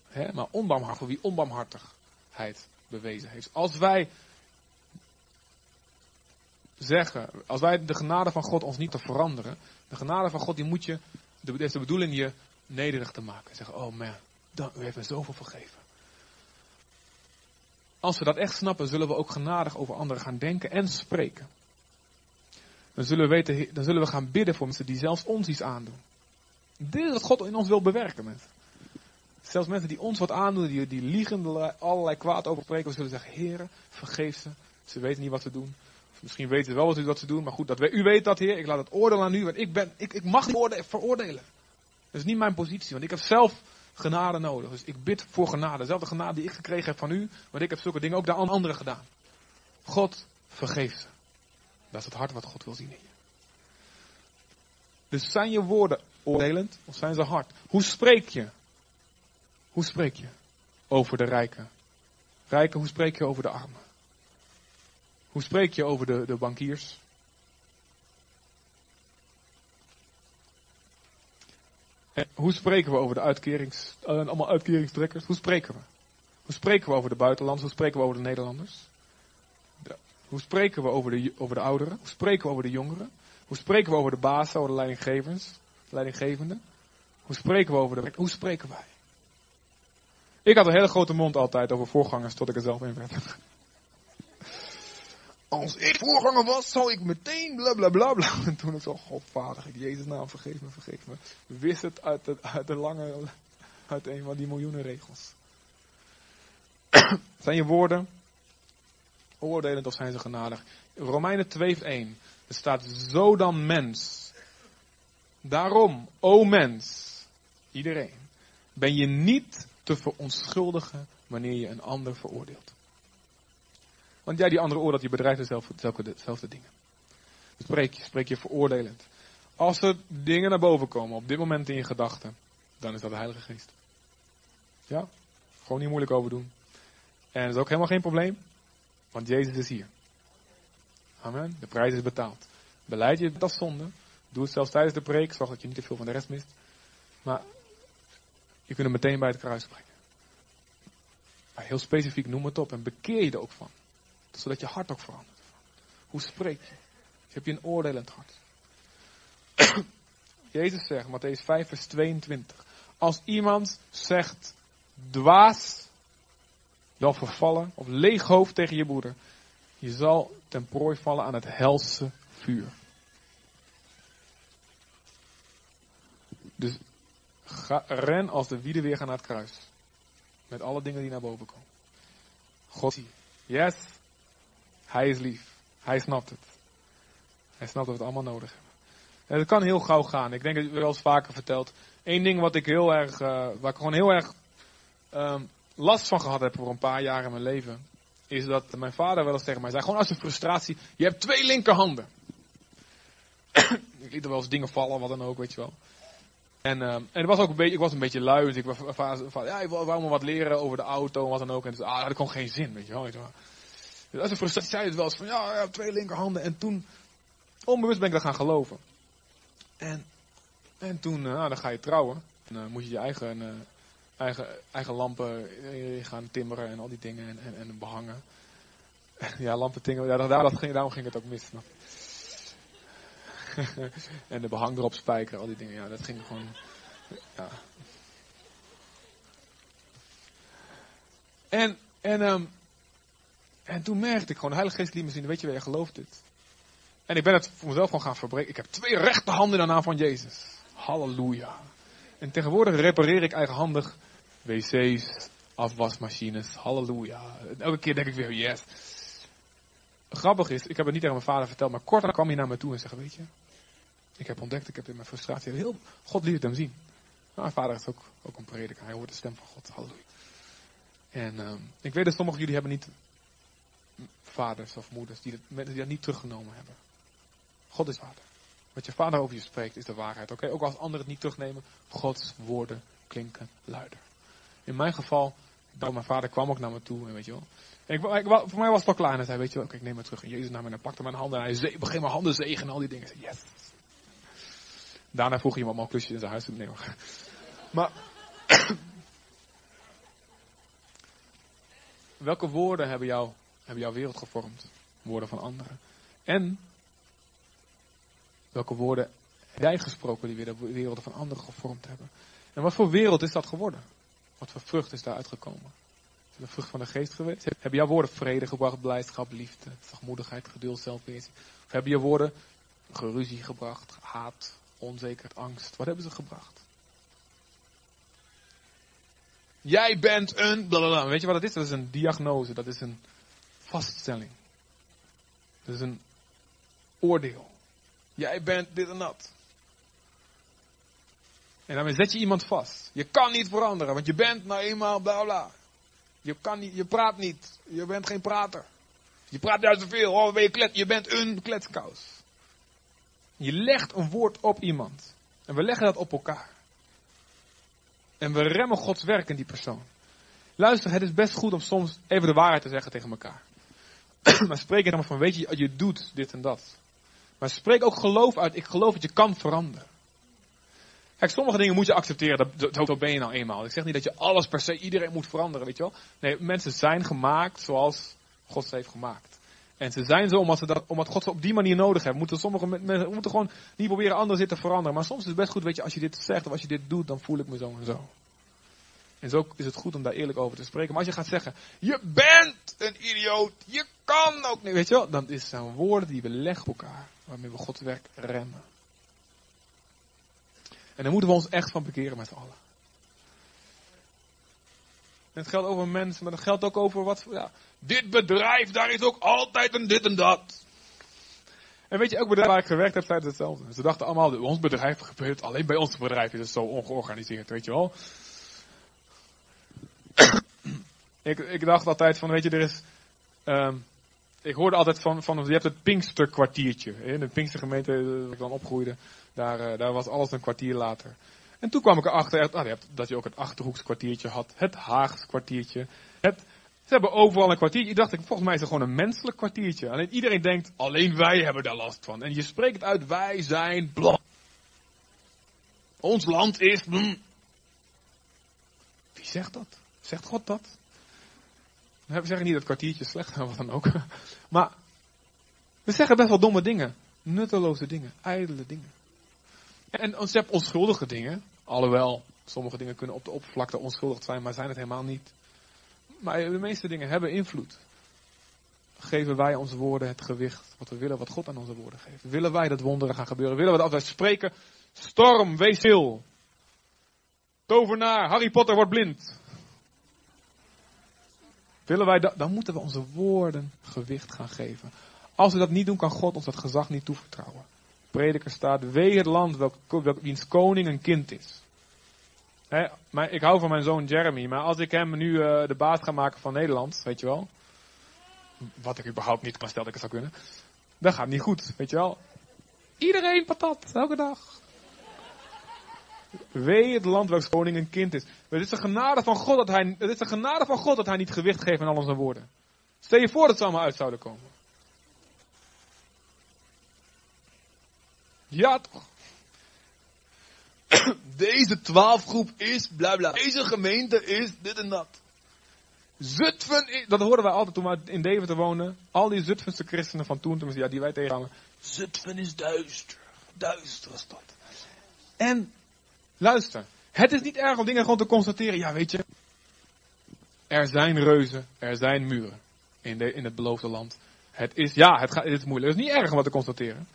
He, maar onbarmhartig voor wie onbarmhartigheid bewezen heeft. Als wij zeggen, als wij de genade van God ons niet te veranderen, de genade van God die moet je, de, is de bedoeling je nederig te maken. Zeggen, oh man, dan, u heeft me zoveel vergeven. Als we dat echt snappen, zullen we ook genadig over anderen gaan denken en spreken. Dan zullen, we weten, dan zullen we gaan bidden voor mensen die zelfs ons iets aandoen. Dit is wat God in ons wil bewerken, mensen. Zelfs mensen die ons wat aandoen, die, die liegen, allerlei kwaad over spreken, we zullen zeggen, heren, vergeef ze. Ze weten niet wat ze doen. Misschien weten wel wat, wat ze doen, maar goed, dat, u weet dat, heer. Ik laat het oordeel aan u, want ik, ben, ik, ik mag niet veroordelen. Dat is niet mijn positie, want ik heb zelf genade nodig. Dus ik bid voor genade. Dezelfde genade die ik gekregen heb van u, want ik heb zulke dingen ook daar aan anderen gedaan. God vergeef ze. Dat is het hart wat God wil zien in je. Dus zijn je woorden oordelend of zijn ze hard? Hoe spreek je? Hoe spreek je over de rijken? Rijken, hoe spreek je over de armen? Hoe spreek je over de, de bankiers? Hoe spreken we over de uitkerings, uh, allemaal uitkeringstrekkers? Hoe spreken we? Hoe spreken we over de buitenlanders? Hoe spreken we over de Nederlanders? De, hoe spreken we over de, over de ouderen? Hoe spreken we over de jongeren? Hoe spreken we over de baas, over de leidinggevers, leidinggevenden? Hoe spreken we over de... Hoe spreken wij? Ik had een hele grote mond altijd over voorgangers tot ik er zelf in werd. Als ik voorganger was, zou ik meteen bla bla bla bla. En toen ik zo, godvader, ik Jezus naam, vergeef me, vergeef me. Wist het uit de, uit de lange, uit een van die miljoenen regels. zijn je woorden oordelend of zijn ze genadig? Romeinen 2 1. Er staat zo dan mens. Daarom, o mens, iedereen, ben je niet te verontschuldigen wanneer je een ander veroordeelt. Want jij die andere oordeelt, je bedrijft dezelfde, dezelfde dingen. Spreek je, spreek je veroordelend. Als er dingen naar boven komen op dit moment in je gedachten, dan is dat de Heilige Geest. Ja, gewoon niet moeilijk over doen. En dat is ook helemaal geen probleem, want Jezus is hier. Amen. De prijs is betaald. Beleid je dat zonde. Doe het zelfs tijdens de preek. Zorg dat je niet te veel van de rest mist. Maar je kunt hem meteen bij het kruis brengen. Heel specifiek noem het op en bekeer je er ook van. Zodat je hart ook verandert. Hoe spreek je? Heb je een oordelend hart? Jezus zegt, Matthäus 5 vers 22. Als iemand zegt dwaas, wel vervallen of leeg hoofd tegen je broeder, je zal ten prooi vallen aan het helse vuur. Dus ga, ren als de wieden weer gaan naar het kruis. Met alle dingen die naar boven komen. God. Yes. Hij is lief. Hij snapt het. Hij snapt dat we het allemaal nodig hebben. En het kan heel gauw gaan. Ik denk dat ik wel eens vaker verteld. Eén ding wat ik heel erg, uh, waar ik gewoon heel erg um, last van gehad heb voor een paar jaar in mijn leven is dat mijn vader wel eens tegen mij zei, gewoon als een frustratie, je hebt twee linkerhanden. ik liet er wel eens dingen vallen, wat dan ook, weet je wel. En, uh, en het was ook een beetje, ik was een beetje lui, dus ik was van, ja, ik wou maar wat leren over de auto en wat dan ook. En dus, ah, dat had gewoon geen zin, weet je wel. Weet je wel. Dus als een zei het wel eens van, ja, hebt twee linkerhanden. En toen, onbewust ben ik dat gaan geloven. En, en toen, uh, nou, dan ga je trouwen. En dan uh, moet je je eigen uh, eigen, eigen lampen eh, gaan timmeren en al die dingen en, en, en behangen. Ja, lampen timmeren, ja, daar, dat ging, daarom ging het ook mis. en de behang erop spijkeren, al die dingen, ja, dat ging gewoon, ja. En, en, um, en toen merkte ik gewoon, de Heilige Geest liet me zien, weet je wel, je gelooft dit. En ik ben het voor mezelf gewoon gaan verbreken. Ik heb twee rechte handen in de naam van Jezus. Halleluja. En tegenwoordig repareer ik eigenhandig wc's, afwasmachines, halleluja. Elke keer denk ik weer, yes. Grappig is, ik heb het niet tegen mijn vader verteld, maar kort kwam hij naar me toe en zei, weet je, ik heb ontdekt, ik heb in mijn frustratie heel, God liet het hem zien. Nou, mijn vader is ook, ook een prediker, hij hoort de stem van God, halleluja. En uh, ik weet dat sommigen jullie hebben niet vaders of moeders die dat, die dat niet teruggenomen hebben. God is vader. Wat je vader over je spreekt is de waarheid. Oké, ook als anderen het niet terugnemen, Gods woorden klinken luider. In mijn geval, mijn vader kwam ook naar me toe en weet je wel. Ik, voor mij was het wel klaar en hij zei, weet je wel, ik neem het terug. En Jezus nam me en pakte mijn handen en hij begin mijn handen zegen en al die dingen. Yes. Daarna vroeg hij me allemaal klusjes in zijn huis te nemen. Maar, welke woorden hebben, jou, hebben jouw wereld gevormd? Woorden van anderen. En, welke woorden heb jij gesproken die weer de werelden van anderen gevormd hebben? En wat voor wereld is dat geworden? Wat voor vrucht is daar uitgekomen? Is het de vrucht van de geest geweest? Hebben jouw woorden vrede gebracht, blijdschap, liefde, zachtmoedigheid, geduld, zelfbeheersing? Of hebben je woorden geruzie gebracht, haat, onzekerheid, angst? Wat hebben ze gebracht? Jij bent een blablabla. Weet je wat dat is? Dat is een diagnose, dat is een vaststelling. Dat is een oordeel. Jij bent dit en dat. En daarmee zet je iemand vast. Je kan niet veranderen, want je bent nou eenmaal bla bla. Je, kan niet, je praat niet. Je bent geen prater. Je praat juist te veel. Oh, ben je, klet, je bent een kletskous. Je legt een woord op iemand. En we leggen dat op elkaar. En we remmen Gods werk in die persoon. Luister, het is best goed om soms even de waarheid te zeggen tegen elkaar. maar spreek er dan van, weet je, je doet dit en dat. Maar spreek ook geloof uit. Ik geloof dat je kan veranderen. Kijk, sommige dingen moet je accepteren. Dat, dat, ben je nou eenmaal. Ik zeg niet dat je alles per se, iedereen moet veranderen, weet je wel. Nee, mensen zijn gemaakt zoals God ze heeft gemaakt. En ze zijn zo omdat, ze dat, omdat God ze op die manier nodig heeft. Moeten sommige mensen moeten gewoon niet proberen anderen zitten te veranderen. Maar soms is het best goed, weet je, als je dit zegt of als je dit doet, dan voel ik me zo en zo. En zo is het goed om daar eerlijk over te spreken. Maar als je gaat zeggen, je bent een idioot, je kan ook niet, weet je wel. Dan is zijn woorden die we leggen op elkaar, waarmee we Gods werk remmen. En daar moeten we ons echt van bekeren met z'n allen. En het geldt over mensen, maar dat geldt ook over wat, ja, dit bedrijf, daar is ook altijd een dit en dat. En weet je, elk bedrijf waar ik gewerkt heb, zei het hetzelfde. Ze dachten allemaal, ons bedrijf gebeurt, alleen bij ons bedrijf is het zo ongeorganiseerd, weet je wel. Ik, ik dacht altijd van, weet je, er is, um, ik hoorde altijd van, van, je hebt het Pinksterkwartiertje. In de Pinkstergemeente, eh, waar ik dan opgroeide, daar, uh, daar was alles een kwartier later. En toen kwam ik erachter ah, dat je ook het Achterhoekskwartiertje had, het Haags kwartiertje. Het, ze hebben overal een kwartiertje. Ik dacht, volgens mij is het gewoon een menselijk kwartiertje. Alleen iedereen denkt, alleen wij hebben daar last van. En je spreekt uit, wij zijn blank. Ons land is... Wie zegt dat? Zegt God dat? We zeggen niet dat kwartiertje slecht wat dan ook. Maar we zeggen best wel domme dingen. Nutteloze dingen. Ijdele dingen. En je hebt onschuldige dingen. Alhoewel, sommige dingen kunnen op de oppervlakte onschuldig zijn, maar zijn het helemaal niet. Maar de meeste dingen hebben invloed. Geven wij onze woorden het gewicht wat we willen, wat God aan onze woorden geeft? Willen wij dat wonderen gaan gebeuren? Willen we dat wij spreken? Storm, wees stil. Tovenaar, Harry Potter wordt blind. Willen wij dat, dan moeten we onze woorden gewicht gaan geven. Als we dat niet doen, kan God ons dat gezag niet toevertrouwen. Prediker staat, wee het land welk, wiens koning een kind is. maar ik hou van mijn zoon Jeremy, maar als ik hem nu uh, de baas ga maken van Nederland, weet je wel. Wat ik überhaupt niet, maar stel dat ik het zou kunnen. Dan gaat niet goed, weet je wel. Iedereen patat, elke dag. Wee het land welks koning een kind is. Het is de genade van God dat hij, het is de genade van God dat hij niet gewicht geeft aan al onze woorden. Stel je voor dat ze allemaal uit zouden komen. Ja toch? Deze twaalfgroep is bla bla. Deze gemeente is dit en dat. Zutphen, dat hoorden wij altijd toen we in Deventer woonden. Al die Zutphense christenen van toen, ja, die wij tegenhangen. Zutphen is duister. Duister was dat. En Luister, het is niet erg om dingen gewoon te constateren. Ja, weet je, er zijn reuzen, er zijn muren in, de, in het beloofde land. Het is, ja, het, gaat, het is moeilijk. Het is niet erg om wat te constateren.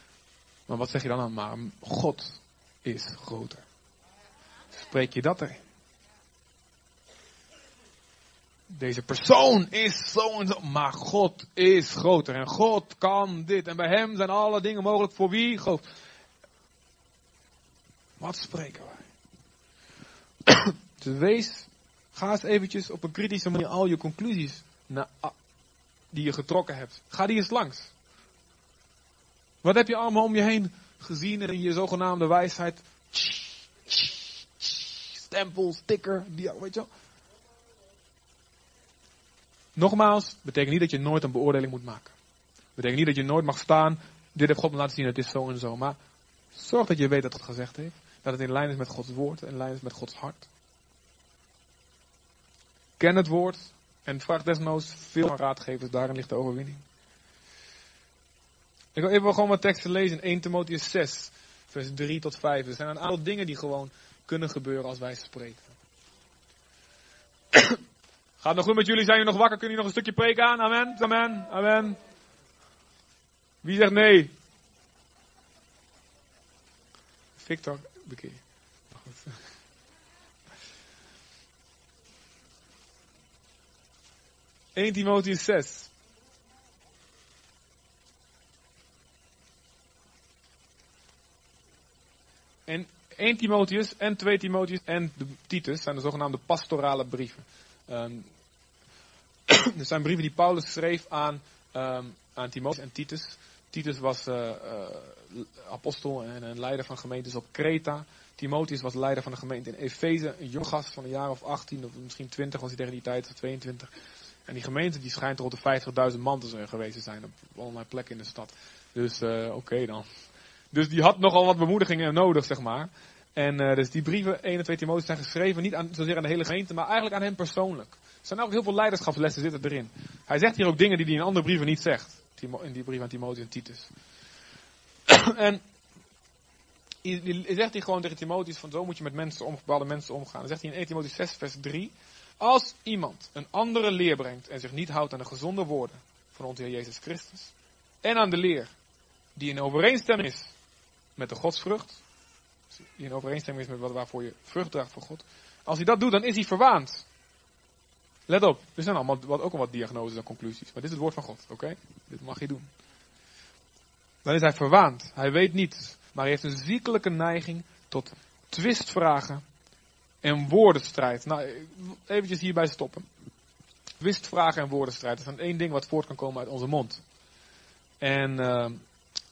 Maar wat zeg je dan aan? Maar God is groter. Spreek je dat erin? Deze persoon is zo en zo, maar God is groter en God kan dit en bij Hem zijn alle dingen mogelijk voor wie God. Wat spreken wij? dus wees, ga eens eventjes op een kritische manier al je conclusies die je getrokken hebt. Ga die eens langs. Wat heb je allemaal om je heen gezien in je zogenaamde wijsheid? Stempel, sticker, die, weet je wel. Nogmaals, betekent niet dat je nooit een beoordeling moet maken. Betekent niet dat je nooit mag staan. Dit heeft God me laten zien, het is zo en zo. Maar zorg dat je weet dat het gezegd heeft. Dat het in lijn is met Gods woord, in lijn is met Gods hart. Ken het woord en vraag desnoods veel raadgevers, daarin ligt de overwinning. Ik wil even gewoon wat teksten lezen. 1 Timotheus 6, vers 3 tot 5. Er zijn een aantal dingen die gewoon kunnen gebeuren als wij spreken. Gaat nog goed met jullie? Zijn jullie nog wakker? Kunnen jullie nog een stukje preken aan? Amen, amen, amen. Wie zegt nee? Victor, bekeer. Goed. 1 Timotheus 6. En 1 Timotheus en 2 Timotheus en de Titus zijn de zogenaamde pastorale brieven. Um, er zijn brieven die Paulus schreef aan, um, aan Timotheus en Titus. Titus was uh, uh, apostel en een leider van gemeentes op Kreta. Timotheus was leider van de gemeente in Efeze, een jong gast van een jaar of 18 of misschien 20 was hij tegen die tijd, of 22. En die gemeente die schijnt rond de 50.000 man te geweest te zijn op allerlei plekken in de stad. Dus uh, oké dan. Dus die had nogal wat bemoedigingen nodig, zeg maar. En dus die brieven 1 en 2 Timotheus zijn geschreven niet aan, zozeer aan de hele gemeente, maar eigenlijk aan hem persoonlijk. Er zijn ook heel veel leiderschapslessen zitten erin. Hij zegt hier ook dingen die hij in andere brieven niet zegt. In die brief aan Timotheus en Titus. en zegt hij gewoon tegen Timotheus van zo moet je met mensen om, bepaalde mensen omgaan. Dan zegt hij in 1 Timotheus 6 vers 3. Als iemand een andere leer brengt en zich niet houdt aan de gezonde woorden van onze Heer Jezus Christus. En aan de leer die in overeenstemming is met de godsvrucht. Die in overeenstemming is met wat waarvoor je vrucht draagt voor God. Als hij dat doet, dan is hij verwaand. Let op, er zijn allemaal wat, ook al wat diagnoses en conclusies. Maar dit is het woord van God, oké? Dit mag je doen. Dan is hij verwaand. Hij weet niet. Maar hij heeft een ziekelijke neiging tot twistvragen en woordenstrijd. Nou, eventjes hierbij stoppen. Twistvragen en woordenstrijd. Dat is één ding wat voort kan komen uit onze mond. En uh,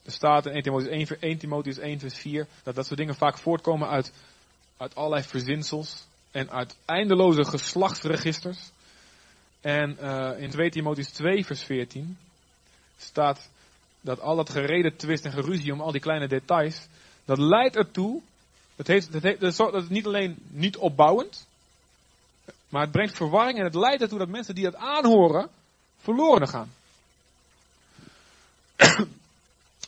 er staat in 1 Timotheus 1, 1 Timotheus 1 vers 4 dat dat soort dingen vaak voortkomen uit, uit allerlei verzinsels en uit eindeloze geslachtsregisters. En uh, in 2 Timotheus 2 vers 14 staat dat al dat gereden twist en geruzie om al die kleine details, dat leidt ertoe, dat, heeft, dat, heeft, dat is niet alleen niet opbouwend, maar het brengt verwarring en het leidt ertoe dat mensen die dat aanhoren, verloren gaan.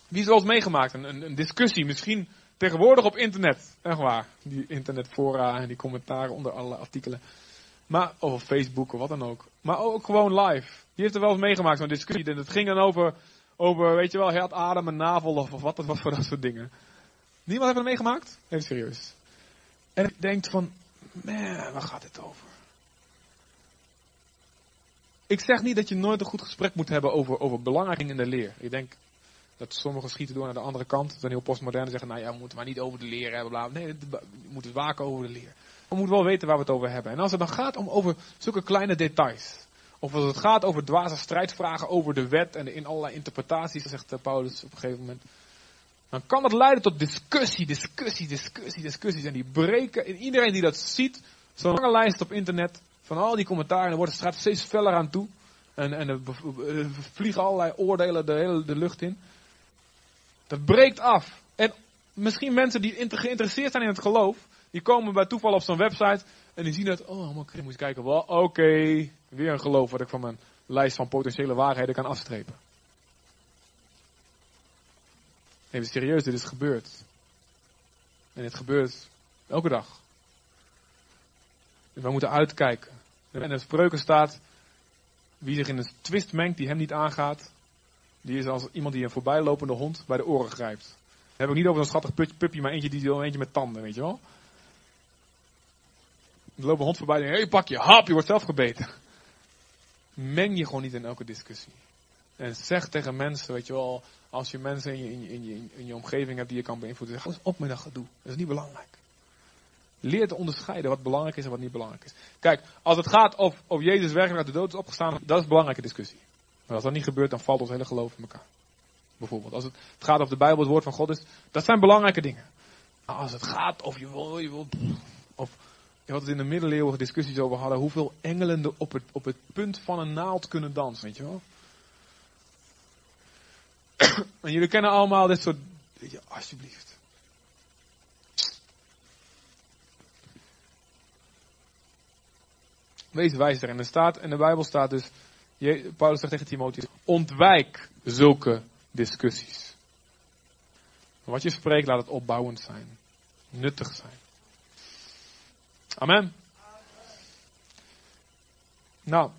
Wie is wel eens meegemaakt? Een, een, een, discussie, misschien tegenwoordig op internet. Echt waar. Die internetfora en die commentaren onder alle artikelen. Maar, of op Facebook of wat dan ook. Maar ook gewoon live. Die heeft er wel eens meegemaakt, zo'n discussie. En het ging dan over over, weet je wel, hert, adem en navel of, of wat voor dat soort dingen. Niemand heeft het meegemaakt? Even serieus. En ik denk van, man, waar gaat dit over? Ik zeg niet dat je nooit een goed gesprek moet hebben over, over belangrijking in de leer. Ik denk dat sommigen schieten door naar de andere kant. Dan heel postmodern zeggen, nou ja, we moeten maar niet over de leer hebben. Nee, we moeten waken over de leer. We moeten wel weten waar we het over hebben. En als het dan gaat om over zulke kleine details. Of als het gaat over dwaze strijdvragen over de wet en in allerlei interpretaties, zegt eh, Paulus op een gegeven moment. Dan kan dat leiden tot discussie, discussie, discussie, discussies. En die breken, en iedereen die dat ziet, zo'n lange lijst op internet van al die commentaren, dan wordt de straat steeds feller aan toe. En, en er vliegen allerlei oordelen de hele de lucht in. Dat breekt af. En misschien mensen die geïnteresseerd zijn in het geloof, die komen bij toeval op zo'n website en die zien dat, oh, allemaal moet je kijken, oké, weer een geloof wat ik van mijn lijst van potentiële waarheden kan afstrepen. Even serieus, dit is gebeurd. En dit gebeurt elke dag. We moeten uitkijken. En in spreuken staat, wie zich in een twist mengt die hem niet aangaat, die is als iemand die een voorbijlopende hond bij de oren grijpt. Heb ik niet over een schattig pupje, maar eentje die eentje met tanden, weet je wel. Er loopt een hond voorbij en hey, pak je, hap, je wordt zelf gebeten. Meng je gewoon niet in elke discussie. En zeg tegen mensen, weet je wel, als je mensen in je, in je, in je, in je omgeving hebt die je kan beïnvloeden, zeg op met dat gedoe. Dat is niet belangrijk. Leer te onderscheiden wat belangrijk is en wat niet belangrijk is. Kijk, als het gaat of, of Jezus werkelijk uit de dood is opgestaan, dat is een belangrijke discussie. Maar als dat niet gebeurt, dan valt ons hele geloof in elkaar. Bijvoorbeeld, als het, gaat over de Bijbel, het woord van God is, dat zijn belangrijke dingen. Als het gaat of je wil, je wil of wat we in de middeleeuwen discussies over hadden, hoeveel engelen op het, op het punt van een naald kunnen dansen, weet je wel? en jullie kennen allemaal dit soort, je, alsjeblieft. Wees wijzer. En er staat, in de Bijbel staat dus, Paulus zegt tegen Timotheus, ontwijk zulke discussies. Wat je spreekt, laat het opbouwend zijn. Nuttig zijn. Amen. Nou,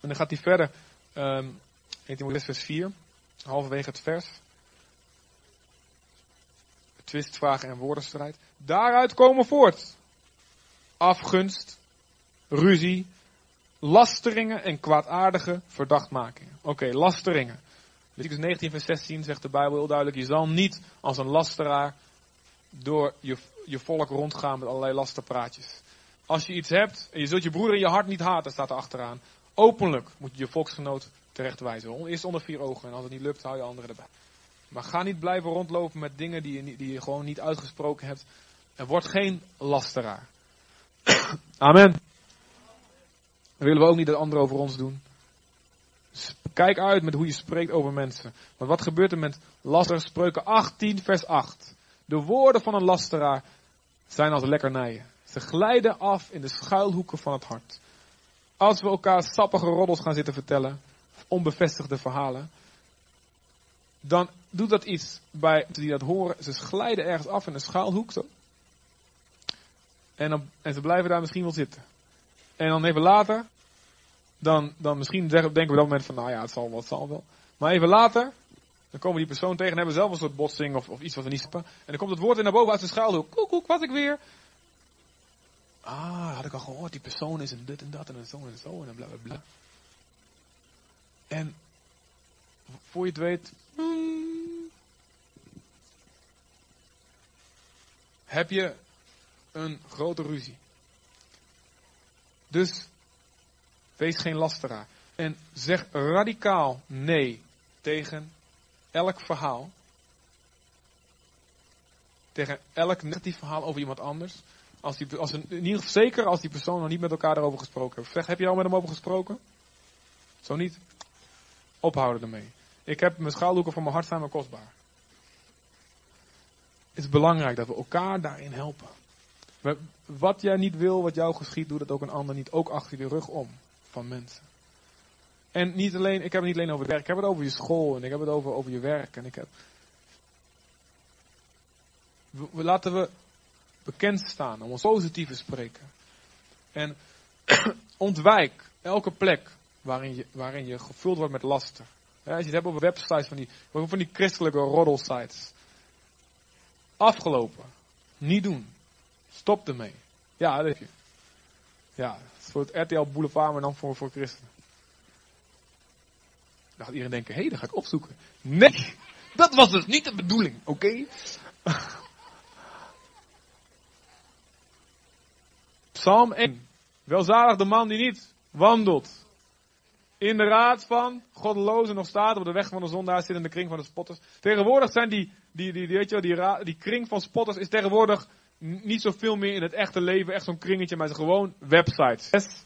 en dan gaat hij verder. Um, 1 Timotheus vers 4, halverwege het vers. Twistvragen en woordenstrijd. Daaruit komen voort. Afgunst, ruzie, lasteringen en kwaadaardige verdachtmakingen. Oké, lasteringen. Leviticus 19 vers 16 zegt de Bijbel heel duidelijk, je zal niet als een lasteraar door je, je volk rondgaan met allerlei lasterpraatjes. Als je iets hebt en je zult je broer in je hart niet haten, staat er achteraan. Openlijk moet je je volksgenoot terechtwijzen. Eerst onder vier ogen en als het niet lukt, hou je anderen erbij. Maar ga niet blijven rondlopen met dingen die je, die je gewoon niet uitgesproken hebt. En word geen lasteraar. Amen. Dan willen we ook niet dat anderen over ons doen. Kijk uit met hoe je spreekt over mensen. Want wat gebeurt er met laster? Spreuken 18, vers 8. De woorden van een lasteraar zijn als lekkernijen. Ze glijden af in de schuilhoeken van het hart. Als we elkaar sappige roddels gaan zitten vertellen, onbevestigde verhalen, dan doet dat iets bij die dat horen. Ze glijden ergens af in een schuilhoek. En, en ze blijven daar misschien wel zitten. En dan even later, dan, dan misschien denken we op dat moment van, nou ja, het zal wel, het zal wel. Maar even later, dan komen die persoon tegen en hebben zelf een soort botsing of, of iets wat we niet snappen. En dan komt het woord in naar boven uit de schuilhoek. Koek, koek, wat ik weer. Ah, had ik al gehoord, die persoon is een dit en dat en zo en zo en bla bla bla. En voor je het weet, hmm, heb je een grote ruzie. Dus wees geen lasteraar. En zeg radicaal nee tegen elk verhaal. Tegen elk negatief verhaal over iemand anders. Als die, als in ieder geval zeker als die persoon nog niet met elkaar erover gesproken heeft. Heb je al met hem over gesproken? Zo niet. Ophouden ermee. Ik heb mijn schaaldoeken van mijn hart zijn me kostbaar. Het is belangrijk dat we elkaar daarin helpen. Wat jij niet wil, wat jou geschiet, doe dat ook een ander niet. Ook achter je rug om van mensen. En niet alleen, ik heb het niet alleen over werk, ik heb het over je school en ik heb het over, over je werk. En ik heb. We, laten we bekend staan om ons positief te spreken. En ontwijk elke plek waarin je, waarin je gevuld wordt met laster. als je het hebt over websites van die, van die christelijke roddelsites. Afgelopen. Niet doen. Stop ermee. Ja, dat heb je. Ja, voor het RTL Boulevard, maar dan voor, voor christenen. Dan gaat iedereen denken, hé, hey, dat ga ik opzoeken. Nee, dat was dus niet de bedoeling, oké? Psalm 1. Welzalig de man die niet wandelt in de raad van goddelozen nog staat op de weg van de zondaar zit in de kring van de spotters. Tegenwoordig zijn die, die, die, weet je die, die kring van spotters is tegenwoordig niet zoveel meer in het echte leven, echt zo'n kringetje, maar gewoon websites.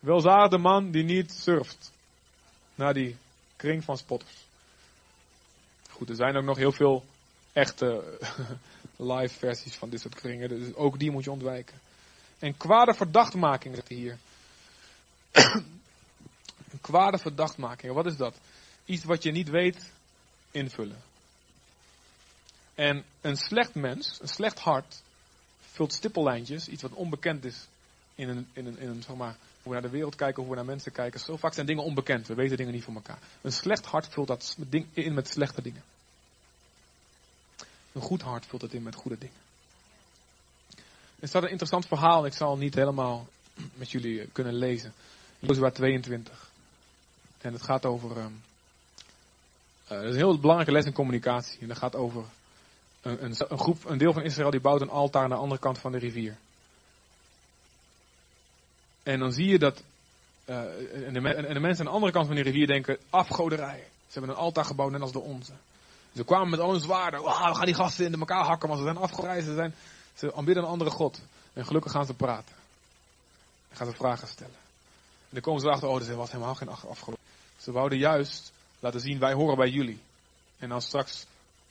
Welzalig de man die niet surft naar die kring van spotters. Goed, er zijn ook nog heel veel echte live versies van dit soort kringen, dus ook die moet je ontwijken. En kwade verdachtmaking hier. een kwade verdachtmaking, wat is dat? Iets wat je niet weet, invullen. En een slecht mens, een slecht hart, vult stippellijntjes, iets wat onbekend is in een, in een, in een zeg maar, hoe we naar de wereld kijken, hoe we naar mensen kijken. Zo vaak zijn dingen onbekend, we weten dingen niet van elkaar. Een slecht hart vult dat in met slechte dingen. Een goed hart vult het in met goede dingen. Er staat een interessant verhaal, ik zal niet helemaal met jullie kunnen lezen. Jozua 22. En het gaat over. Um, uh, is een heel belangrijke les in communicatie. En dat gaat over een, een, een, groep, een deel van Israël die bouwt een altaar aan de andere kant van de rivier. En dan zie je dat. Uh, en, de, de, mensen aan de andere kant van de rivier denken: afgoderij. Ze hebben een altaar gebouwd net als de onze. Ze kwamen met al hun zwaarden. we gaan die gasten in elkaar hakken, maar ze zijn afgereisd. Ze, zijn, ze aanbidden een andere God. En gelukkig gaan ze praten. En gaan ze vragen stellen. En dan komen ze erachter: oh, er was helemaal geen afgoderij. Ze wouden juist laten zien: wij horen bij jullie. En dan straks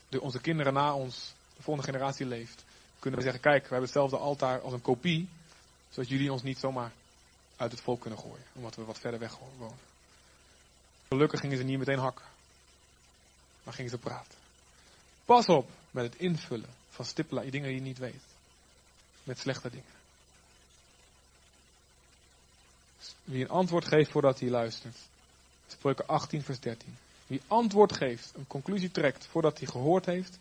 de, onze kinderen na ons, de volgende generatie leeft, kunnen we zeggen, kijk, we hebben hetzelfde altaar als een kopie, zodat jullie ons niet zomaar uit het volk kunnen gooien, omdat we wat verder weg wonen. Gelukkig gingen ze niet meteen hakken, maar gingen ze praten. Pas op met het invullen van stippelen, dingen die je niet weet. Met slechte dingen. Wie een antwoord geeft voordat hij luistert. Spreuken 18 vers 13. Wie antwoord geeft, een conclusie trekt voordat hij gehoord heeft,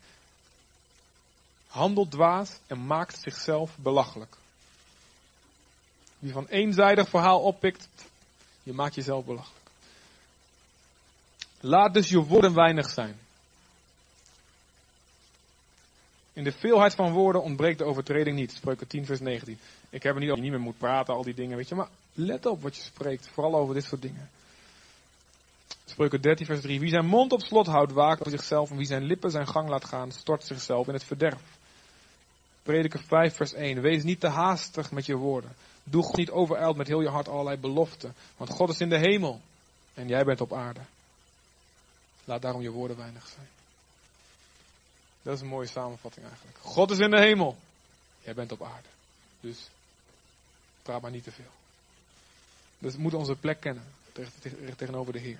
handelt dwaas en maakt zichzelf belachelijk. Wie van eenzijdig verhaal oppikt, je maakt jezelf belachelijk. Laat dus je woorden weinig zijn. In de veelheid van woorden ontbreekt de overtreding niet. Spreuken 10 vers 19. Ik heb er niet over je niet meer moet praten, al die dingen, weet je. Maar let op wat je spreekt, vooral over dit soort dingen. Spreuken 13 vers 3. Wie zijn mond op slot houdt, waakt over zichzelf. En wie zijn lippen zijn gang laat gaan, stort zichzelf in het verderf. Prediker 5 vers 1. Wees niet te haastig met je woorden. Doe God niet overijld met heel je hart allerlei beloften. Want God is in de hemel. En jij bent op aarde. Laat daarom je woorden weinig zijn. Dat is een mooie samenvatting eigenlijk. God is in de hemel. Jij bent op aarde. Dus praat maar niet te veel. Dus we moeten onze plek kennen tegenover de Heer.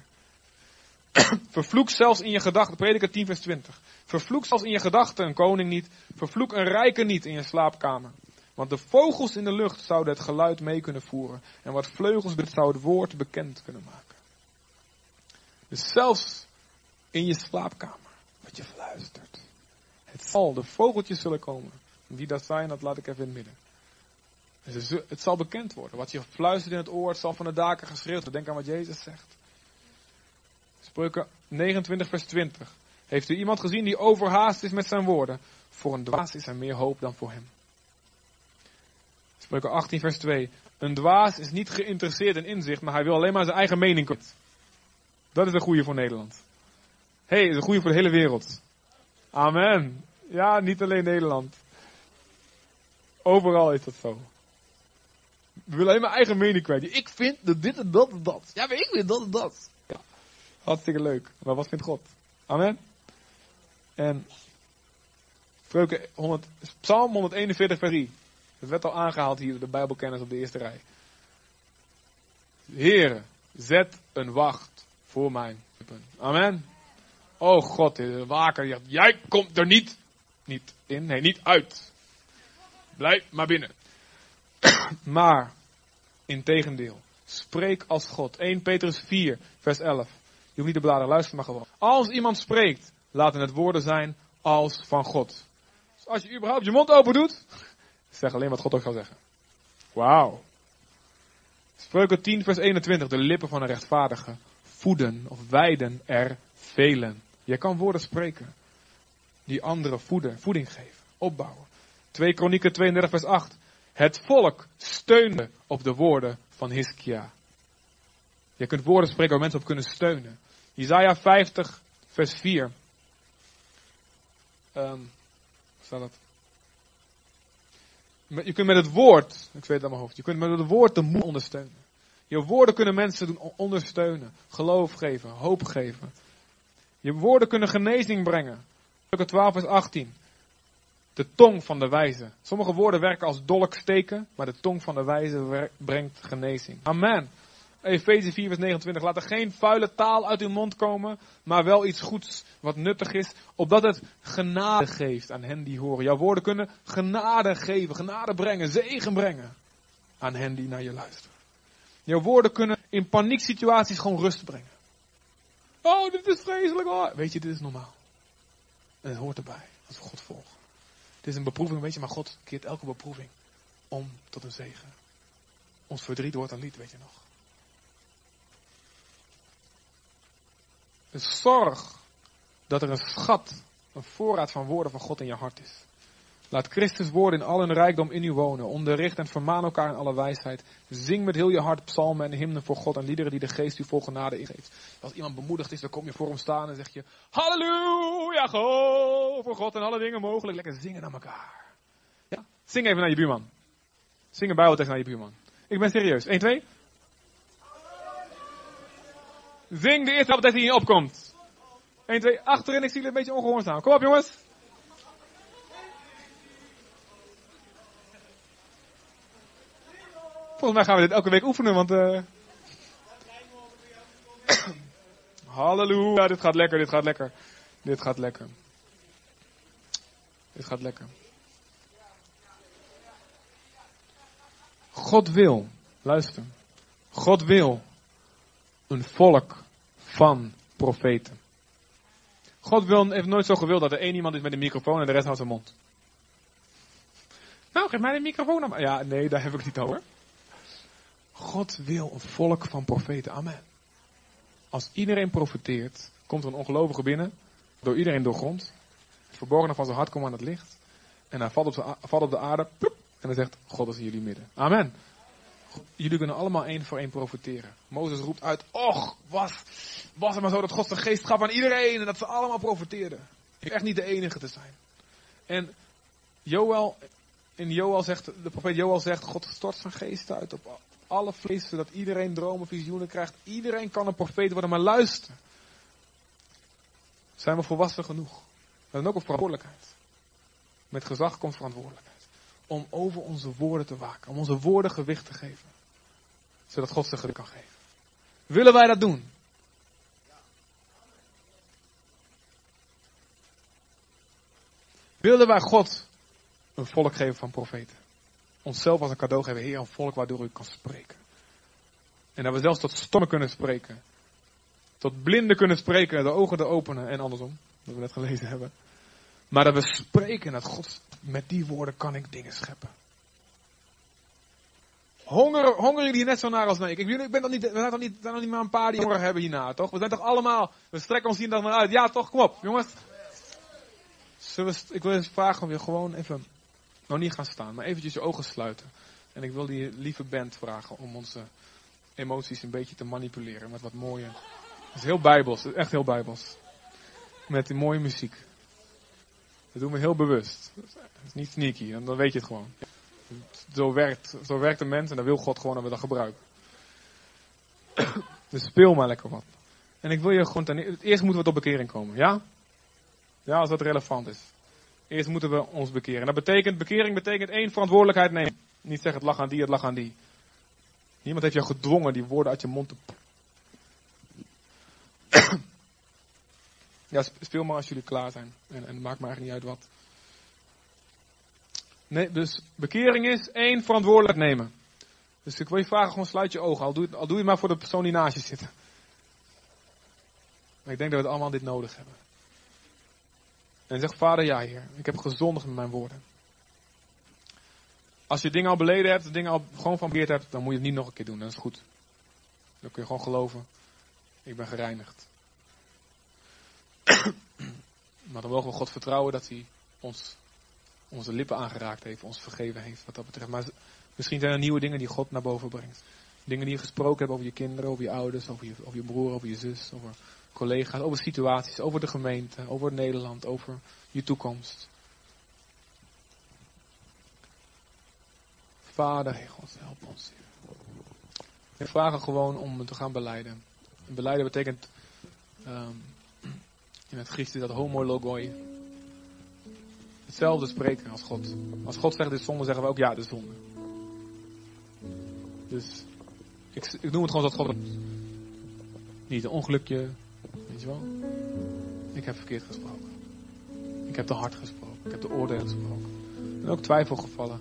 Vervloek zelfs in je gedachten, prediker 10 vers 20. Vervloek zelfs in je gedachten een koning niet. Vervloek een rijke niet in je slaapkamer. Want de vogels in de lucht zouden het geluid mee kunnen voeren. En wat vleugels zou het woord bekend kunnen maken. Dus zelfs in je slaapkamer, wat je fluistert. Het zal, de vogeltjes zullen komen. Wie dat zijn, dat laat ik even in het midden. Het zal bekend worden. Wat je fluistert in het oor, het zal van de daken geschreeuwd worden. Denk aan wat Jezus zegt. Spreuken 29 vers 20. Heeft u iemand gezien die overhaast is met zijn woorden? Voor een dwaas is er meer hoop dan voor hem. Spreuken 18 vers 2. Een dwaas is niet geïnteresseerd in inzicht, maar hij wil alleen maar zijn eigen mening. Dat is een goede voor Nederland. Hé, hey, is een goede voor de hele wereld. Amen. Ja, niet alleen Nederland. Overal is dat zo. We willen alleen maar eigen mening kwijt. Ik vind dat dit en dat en dat. Ja, maar ik vind dat en dat. Ja, hartstikke leuk. Maar wat vindt God? Amen. En Spreuken 100, Psalm 141 vers 3. Het werd al aangehaald hier, de Bijbelkennis op de eerste rij. Heere, zet een wacht voor mijn Amen. Oh God, de waker, jij komt er niet, niet in, nee, niet uit. Blijf maar binnen. maar, in tegendeel, spreek als God. 1 Petrus 4, vers 11. Je hoeft niet te bladeren, luister maar gewoon. Als iemand spreekt, laten het woorden zijn als van God. Dus als je überhaupt je mond open doet, zeg alleen wat God ook zal zeggen. Wauw. Spreuken 10, vers 21. De lippen van een rechtvaardige voeden of wijden er velen. Je kan woorden spreken die anderen voeden, voeding geven, opbouwen. 2 Kronieken 32 vers 8. Het volk steunde op de woorden van Hiskia. Je kunt woorden spreken waar mensen op kunnen steunen. Isaiah 50 vers 4. Um, ehm, staat dat? Je kunt met het woord, ik weet het aan mijn hoofd, je kunt met het woord de moed ondersteunen. Je woorden kunnen mensen doen ondersteunen, geloof geven, hoop geven. Je woorden kunnen genezing brengen. 12 vers 18. De tong van de wijze. Sommige woorden werken als dolksteken, maar de tong van de wijze brengt genezing. Amen. Efeze 4 vers 29. Laat er geen vuile taal uit uw mond komen, maar wel iets goeds wat nuttig is, opdat het genade geeft aan hen die horen. Jouw woorden kunnen genade geven, genade brengen, zegen brengen aan hen die naar je luisteren. Jouw woorden kunnen in panieksituaties gewoon rust brengen. Oh, dit is vreselijk. Oh. Weet je, dit is normaal. En het hoort erbij als we God volgen. Het is een beproeving, weet je, maar God keert elke beproeving om tot een zegen. Ons verdriet wordt een lied, weet je nog. Dus zorg dat er een schat, een voorraad van woorden van God in je hart is. Laat Christus woorden in al hun rijkdom in u wonen. Onderricht en vermaan elkaar in alle wijsheid. Zing met heel je hart psalmen en hymnen voor God en liederen die de geest u vol genade ingeeft. Als iemand bemoedigd is, dan kom je voor hem staan en zeg je, halleluja, go, voor God en alle dingen mogelijk. Lekker zingen naar elkaar. Ja? Zing even naar je buurman. Zing een bijbeltekst naar je buurman. Ik ben serieus. 1, 2. Zing de eerste bijbeltekst die in je opkomt. 1, 2, achterin. Ik zie jullie een beetje ongehoord staan. Kom op jongens. Volgens mij gaan we dit elke week oefenen, want... Uh... Halleluja, dit gaat lekker, dit gaat lekker. Dit gaat lekker. Dit gaat lekker. God wil, luister. God wil een volk van profeten. God wil, heeft nooit zo gewild dat er één iemand is met een microfoon en de rest houdt zijn mond. Nou, geef mij de microfoon. Ja, nee, daar heb ik niet over. God wil een volk van profeten. Amen. Als iedereen profeteert, komt er een ongelovige binnen, door iedereen doorgrond. Het verborgene van zijn hart komt aan het licht. En hij valt op de, op de aarde. En hij zegt, God is in jullie midden. Amen. Jullie kunnen allemaal één voor één profiteren. Mozes roept uit, och, was, was het maar zo dat God zijn geest gaf aan iedereen en dat ze allemaal profiteerden. Ik echt niet de enige te zijn. En Joel, in Joel zegt, de profeet Joel zegt, God stort zijn geest uit op alle vlees, zodat iedereen dromen, visioenen krijgt. Iedereen kan een profeet worden, maar luister. Zijn we volwassen genoeg? We hebben ook een verantwoordelijkheid. Met gezag komt verantwoordelijkheid. Om over onze woorden te waken. Om onze woorden gewicht te geven. Zodat God zijn geluk kan geven. Willen wij dat doen? Willen wij God een volk geven van profeten? Onszelf als een cadeau geven, Heer, een volk waardoor u kan spreken. En dat we zelfs tot stommen kunnen spreken. Tot blinden kunnen spreken, de ogen te openen en andersom. Wat we net gelezen hebben. Maar dat we spreken dat God, met die woorden kan ik dingen scheppen. Honger, hongeren jullie net zo naar als mij? Ik, ik ben dan niet, we zijn toch niet, zijn nog niet maar een paar die honger hebben hierna, toch? We zijn toch allemaal, we strekken ons hier dan naar uit. Ja, toch? Kom op, jongens. Ik wil eens vragen om je gewoon even, nog niet gaan staan, maar eventjes je ogen sluiten. En ik wil die lieve band vragen om onze emoties een beetje te manipuleren met wat mooie. Het is heel bijbels, echt heel bijbels. Met die mooie muziek. Dat doen we heel bewust. Dat is niet sneaky, dan weet je het gewoon. Zo werkt, zo werkt de mens en dan wil God gewoon dat we dat gebruiken. Dus speel maar lekker wat. En ik wil je gewoon ten eerst moeten we tot bekering komen, ja? Ja, als dat relevant is. Eerst moeten we ons bekeren. Dat betekent, bekering betekent één verantwoordelijkheid nemen. Niet zeggen het lag aan die, het lag aan die. Niemand heeft jou gedwongen die woorden uit je mond te. ja, speel maar als jullie klaar zijn. En, en maakt me eigenlijk niet uit wat. Nee, dus bekering is één verantwoordelijk nemen. Dus ik wil je vragen, gewoon sluit je ogen. Al doe, al doe je maar voor de persoon die naast je zit. Maar ik denk dat we het allemaal dit nodig hebben. En zeg, vader, ja heer, ik heb gezondigd met mijn woorden. Als je dingen al beleden hebt, dingen al gewoon van beheerd hebt, dan moet je het niet nog een keer doen. Dat is goed. Dan kun je gewoon geloven, ik ben gereinigd. Maar dan mogen we God vertrouwen dat hij ons onze lippen aangeraakt heeft, ons vergeven heeft wat dat betreft. Maar misschien zijn er nieuwe dingen die God naar boven brengt. Dingen die je gesproken hebt over je kinderen, over je ouders, over je, over je broer, over je zus, over collega's, over situaties, over de gemeente, over Nederland, over je toekomst. Vader, Heer God, help ons. We vragen gewoon om te gaan beleiden. En beleiden betekent um, in het Grieks dat homologoi. Hetzelfde spreken als God. Als God zegt dit zonde, zeggen we ook ja, dit is zonde. Dus ik, ik noem het gewoon dat God niet een ongelukje, weet je wel. Ik heb verkeerd gesproken. Ik heb te hard gesproken. Ik heb te oordeel gesproken. En ook twijfelgevallen.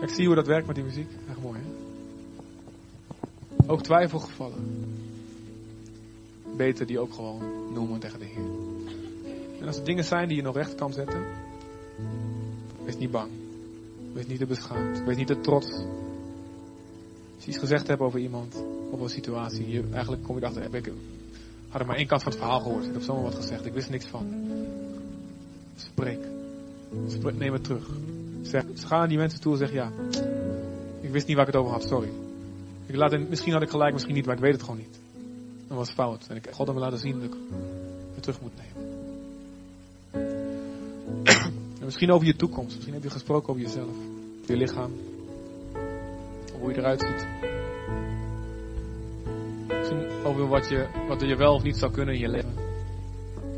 Ik zie hoe dat werkt met die muziek. Echt mooi, hè? Ook twijfelgevallen. Beter die ook gewoon noemen tegen de Heer. En als er dingen zijn die je nog recht kan zetten, wees niet bang. Wees niet te beschaamd. Wees niet te trots. Als je iets gezegd hebt over iemand, over een situatie, je, eigenlijk kom je erachter, heb ik, had ik maar één kant van het verhaal gehoord. Ik heb zomaar wat gezegd, ik wist niks van. Spreek. Spreek neem het terug. Zeg, ga naar die mensen toe en zeg ja. Ik wist niet waar ik het over had, sorry. Ik laat in, misschien had ik gelijk, misschien niet, maar ik weet het gewoon niet. Dat was fout. En ik God me laten zien dat ik het terug moet nemen. en misschien over je toekomst. Misschien heb je gesproken over jezelf. Je lichaam. Hoe je eruit ziet. Misschien over wat je, wat je wel of niet zou kunnen in je leven.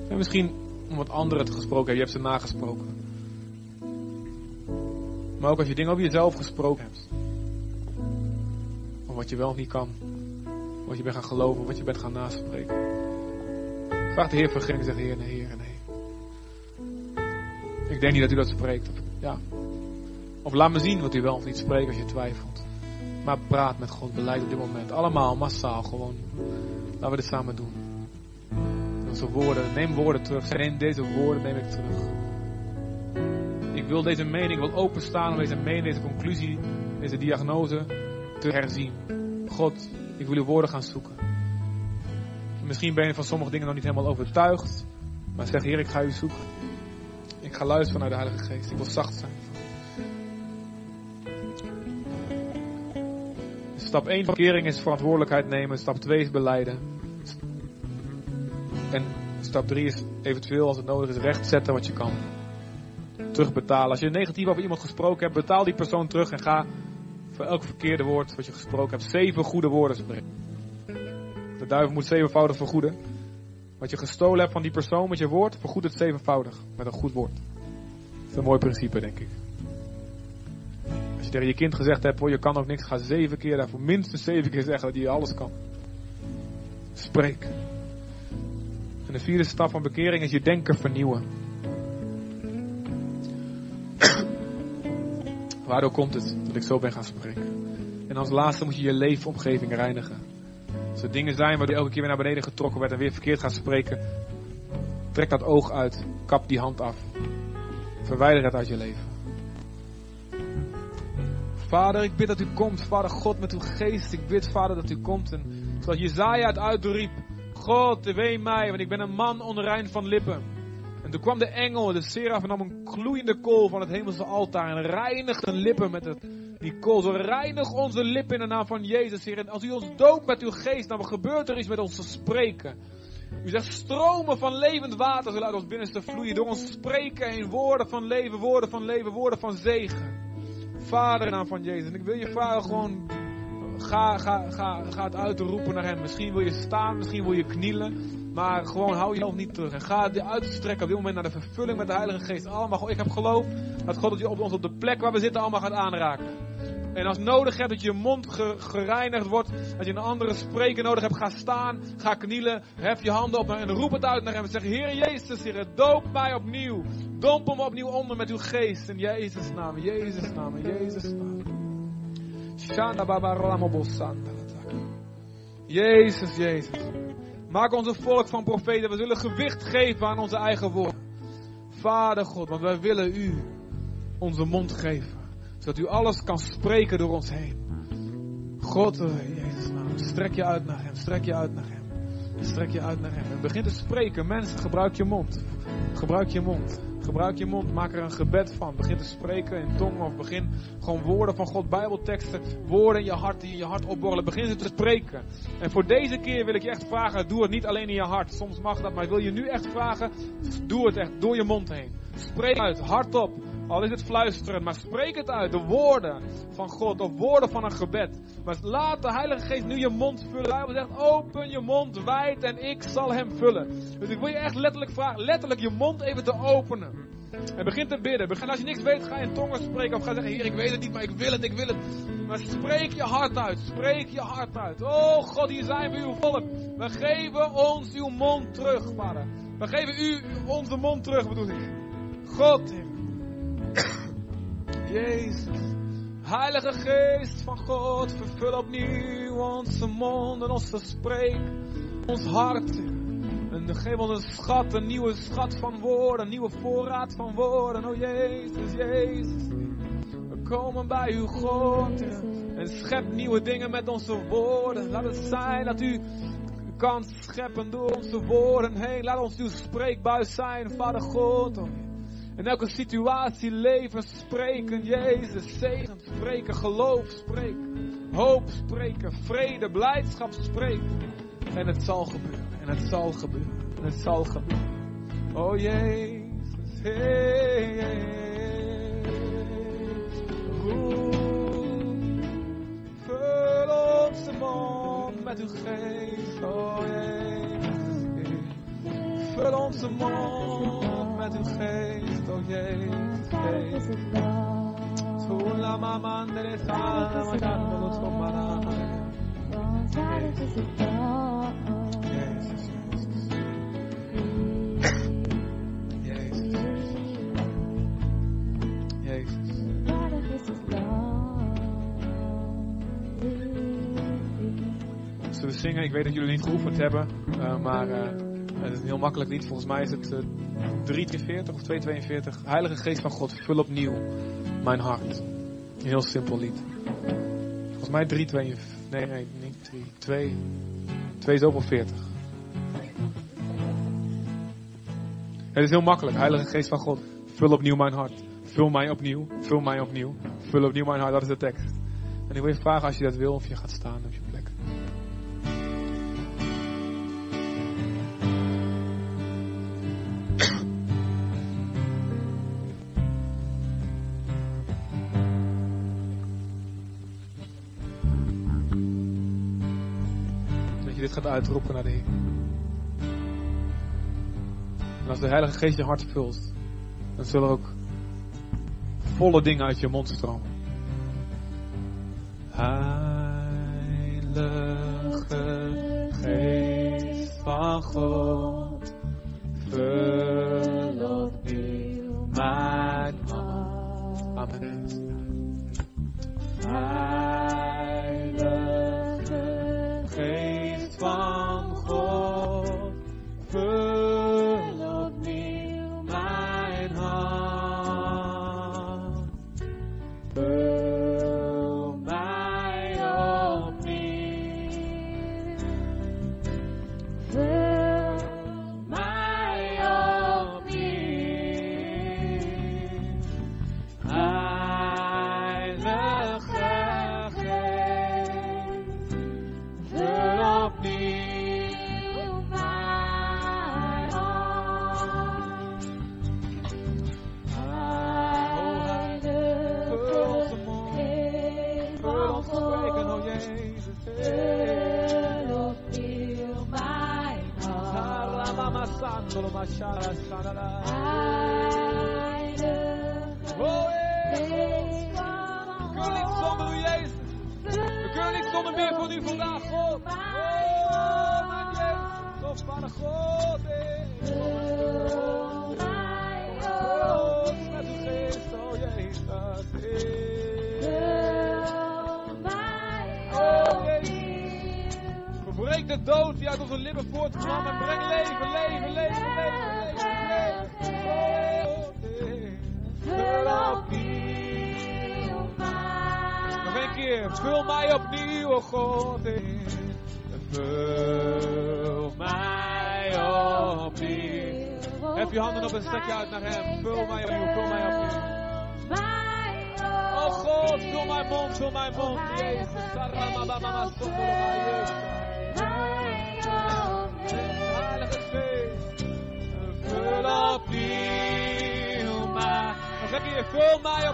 En misschien om wat anderen te gesproken hebben. Je hebt ze nagesproken. Maar ook als je dingen over jezelf gesproken hebt. Of wat je wel of niet kan. Wat je bent gaan geloven, wat je bent gaan naspreken. Vraag de Heer vergeving, zeg Heer, nee, Heer, nee. Ik denk niet dat u dat spreekt. Of, ja. of laat me zien wat u wel of niet spreekt als je twijfelt. Maar praat met God, beleid op dit moment. Allemaal, massaal, gewoon. Laten we dit samen doen. Onze woorden, neem woorden terug. Neem deze woorden, neem ik terug. Ik wil deze mening, ik wil openstaan om deze mening, deze conclusie, deze diagnose te herzien. God, ik wil uw woorden gaan zoeken. Misschien ben je van sommige dingen nog niet helemaal overtuigd. Maar zeg, Heer, ik ga u zoeken. Ik ga luisteren naar de Heilige Geest. Ik wil zacht zijn. Stap 1 van kering is verantwoordelijkheid nemen. Stap 2 is beleiden. En stap 3 is eventueel, als het nodig is, rechtzetten wat je kan. Terugbetalen. Als je negatief over iemand gesproken hebt, betaal die persoon terug en ga elk verkeerde woord wat je gesproken hebt, zeven goede woorden spreken. De duivel moet zevenvoudig vergoeden. Wat je gestolen hebt van die persoon met je woord, vergoed het zevenvoudig met een goed woord. Dat is een mooi principe, denk ik. Als je tegen je kind gezegd hebt, hoor, je kan ook niks, ga zeven keer daarvoor minstens zeven keer zeggen dat je alles kan. Spreek. En de vierde stap van bekering is je denken vernieuwen. Waardoor komt het dat ik zo ben gaan spreken? En als laatste moet je je leefomgeving reinigen. Als er dingen zijn waar je elke keer weer naar beneden getrokken werd en weer verkeerd gaat spreken, trek dat oog uit, kap die hand af. Verwijder het uit je leven. Vader, ik bid dat u komt, Vader God, met uw geest. Ik bid, Vader, dat u komt. En zoals Jezaja het uitriep, God, wee mij, want ik ben een man onrein van lippen. En toen kwam de engel, de seraf, nam een gloeiende kool van het hemelse altaar en reinigde hun lippen met het, die kool. Zo reinig onze lippen in de naam van Jezus, Heer. En als u ons doopt met uw geest, dan gebeurt er iets met ons te spreken. U zegt stromen van levend water zullen uit ons binnenste vloeien. Door ons spreken in woorden van leven, woorden van leven, woorden van zegen. Vader in naam van Jezus. En ik wil je vragen gewoon, ga, ga, ga, ga het uitroepen naar hem. Misschien wil je staan, misschien wil je knielen. Maar gewoon hou jezelf niet terug. En ga je uitstrekken op dit moment naar de vervulling met de Heilige Geest. Allemaal, ik heb geloof dat God het op ons op de plek waar we zitten allemaal gaat aanraken. En als nodig hebt dat je mond gereinigd wordt, dat je een andere spreker nodig hebt, ga staan, ga knielen, hef je handen op en roep het uit naar hem. Zeg, Heer Jezus, Heer, doop mij opnieuw. Dompel me opnieuw onder met uw geest. In Jezus' naam, Jezus' naam, Jezus' naam. Shanda Baba Jezus, Jezus. Maak ons een volk van profeten. We zullen gewicht geven aan onze eigen woorden. Vader God, want wij willen u onze mond geven. Zodat u alles kan spreken door ons heen. God, in Jezus naam, strek je uit naar hem. Strek je uit naar hem. Strek je uit naar hem. En begin te spreken. Mensen, gebruik je mond. Gebruik je mond. Gebruik je mond, maak er een gebed van. Begin te spreken in tongen of begin gewoon woorden van God, Bijbelteksten, woorden in je hart die in je hart opborrelen. Begin ze te spreken. En voor deze keer wil ik je echt vragen, doe het niet alleen in je hart. Soms mag dat, maar wil je nu echt vragen, doe het echt door je mond heen. Spreek uit, hardop. Al is het fluisteren, maar spreek het uit. De woorden van God, of woorden van een gebed. Maar laat de Heilige Geest nu je mond vullen. De Bijbel zegt, open je mond wijd en ik zal hem vullen. Dus ik wil je echt letterlijk vragen, letterlijk je mond even te openen. En begin te bidden. Begin, als je niks weet, ga in tongen spreken. Of ga zeggen, Heer, ik weet het niet, maar ik wil het, ik wil het. Maar spreek je hart uit. Spreek je hart uit. Oh God, hier zijn we uw volk. We geven ons uw mond terug, vader. We geven u onze mond terug, bedoel ik. God. Jezus. Heilige Geest van God, vervul opnieuw onze mond en onze spreek, ons hart. En geef ons een schat, een nieuwe schat van woorden, een nieuwe voorraad van woorden. Oh Jezus, Jezus. We komen bij u, God. En schep nieuwe dingen met onze woorden. Laat het zijn dat u kan scheppen door onze woorden heen. Laat ons uw spreekbuis zijn, Vader God. In elke situatie leven, spreken, Jezus, zegen spreken, geloof spreken, hoop spreken, vrede, blijdschap spreken. En het zal gebeuren, en het zal gebeuren, en het zal gebeuren. Oh Jezus, hey, hey, hey. Vul onze mond met uw geest, oh Jezus. Vul onze mond met uw geest, oh Jezus. Sulla mama sana, lo. Jezus, Jezus. Jezus. Jezus. Zullen we zingen? Ik weet dat jullie niet geoefend hebben, uh, maar uh, het is heel makkelijk lied. Volgens mij is het uh, 342 of 242. Heilige Geest van God, vul opnieuw mijn hart. Een heel simpel lied. Volgens mij 342. Nee, nee, niet 3. 2. 2 is ook wel 40. Het is heel makkelijk. Heilige Geest van God, Vul opnieuw mijn hart. Vul mij opnieuw. Vul mij opnieuw. Vul opnieuw mijn hart. Dat is de tekst. En ik wil je vragen als je dat wil of je gaat staan gaat uitroepen naar de Heer. En als de Heilige Geest je hart vult, dan zullen ook volle dingen uit je mond stromen. Heilige Geest van God, en breng leven, leven, leven, leven, leven. Vul opnieuw. Nog een keer, vul mij opnieuw, oh God. Vul mij opnieuw. Hef je handen op en stek je uit naar hem. Vul mij opnieuw, vul mij opnieuw. Oh God, vul mijn mond, vul mijn mond. Mij. Nog een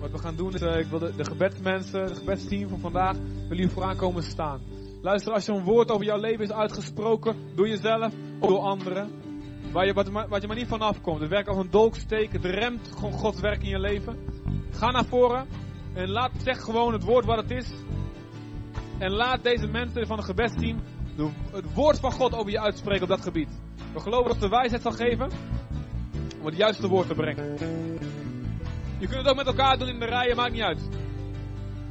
Wat we gaan doen is, eh, ik wil de, de gebedsmensen, het gebedsteam van vandaag, wil jullie vooraan komen staan. Luister, als er een woord over jouw leven is uitgesproken, door jezelf of door anderen, waar je, wat, je maar niet vanaf komt, het werkt als een dolksteek, het remt gewoon Gods werk in je leven. Ga naar voren en laat, zeg gewoon het woord wat het is. En laat deze mensen van het gebedsteam het woord van God over je uitspreken op dat gebied. We geloven dat de wijsheid zal geven om het juiste woord te brengen. Je kunt het ook met elkaar doen in de rijen, maakt niet uit.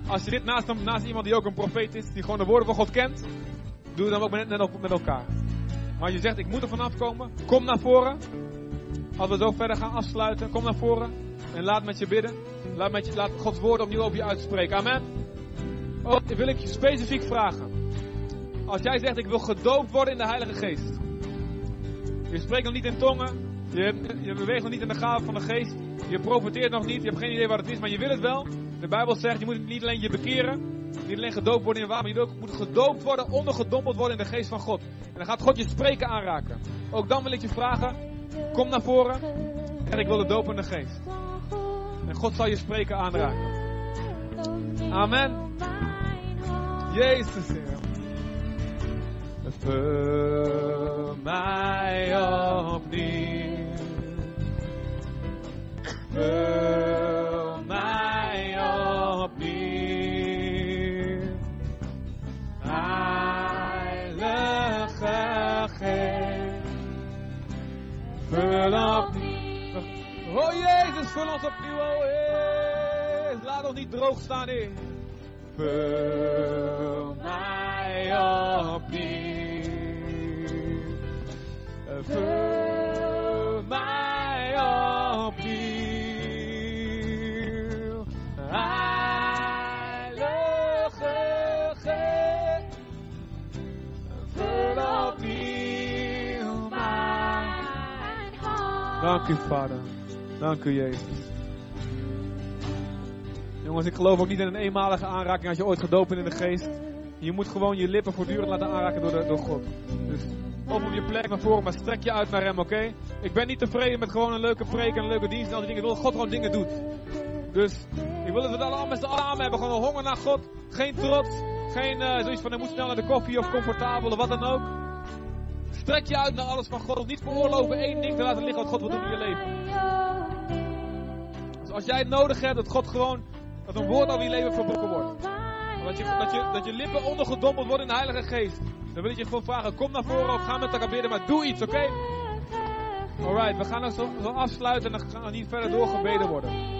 Als je dit naast, hem- naast iemand die ook een profeet is, die gewoon de woorden van God kent, doe het dan ook met, net met elkaar. Maar je zegt, ik moet er vanaf komen, kom naar voren. Als we zo verder gaan afsluiten, kom naar voren en laat met je bidden. Laat, met je, laat Gods woord opnieuw over je uitspreken. Amen. Oh, wil ik je specifiek vragen. Als jij zegt, ik wil gedoopt worden in de Heilige Geest. Je spreekt nog niet in tongen. Je, je beweegt nog niet in de gave van de Geest. Je profiteert nog niet. Je hebt geen idee wat het is, maar je wil het wel. De Bijbel zegt, je moet niet alleen je bekeren. Niet alleen gedoopt worden in water, maar je moet gedoopt worden, ondergedompeld worden in de geest van God. En dan gaat God je spreken aanraken. Ook dan wil ik je vragen, kom naar voren. En ik wil de doop in de geest. En God zal je spreken aanraken. Amen. Jezus, Heer. Vul mij opnieuw. Vul mij. Heilige Geest. Vul opnieuw. Oh Jezus, laat ons niet droog staan, Heer. Vul mij opnieuw. Vul mij Dank u, Vader. Dank u, Jezus. Jongens, ik geloof ook niet in een eenmalige aanraking als je ooit gedoopt bent in de geest. Je moet gewoon je lippen voortdurend laten aanraken door, de, door God. Dus op op je plek naar voren, maar strek je uit naar hem, oké? Ik ben niet tevreden met gewoon een leuke preek en een leuke dienst en al die dingen. Ik wil God gewoon dingen doet. Dus ik wil dat we allemaal met z'n allen hebben. Gewoon een honger naar God. Geen trots. Geen uh, zoiets van, ik moet snel naar de koffie of comfortabel of wat dan ook. Strek je uit naar alles van God. Niet veroorloven één ding te laten liggen wat God wil doen in je leven. Dus als jij het nodig hebt, dat God gewoon, dat een woord over je leven verbroken wordt. Dat je, dat, je, dat je lippen ondergedompeld worden in de Heilige Geest. Dan wil ik je gewoon vragen, kom naar voren of ga met elkaar bidden, maar doe iets, oké? Alright, we gaan dan zo, zo, afsluiten en dan gaan we niet verder doorgebeden worden.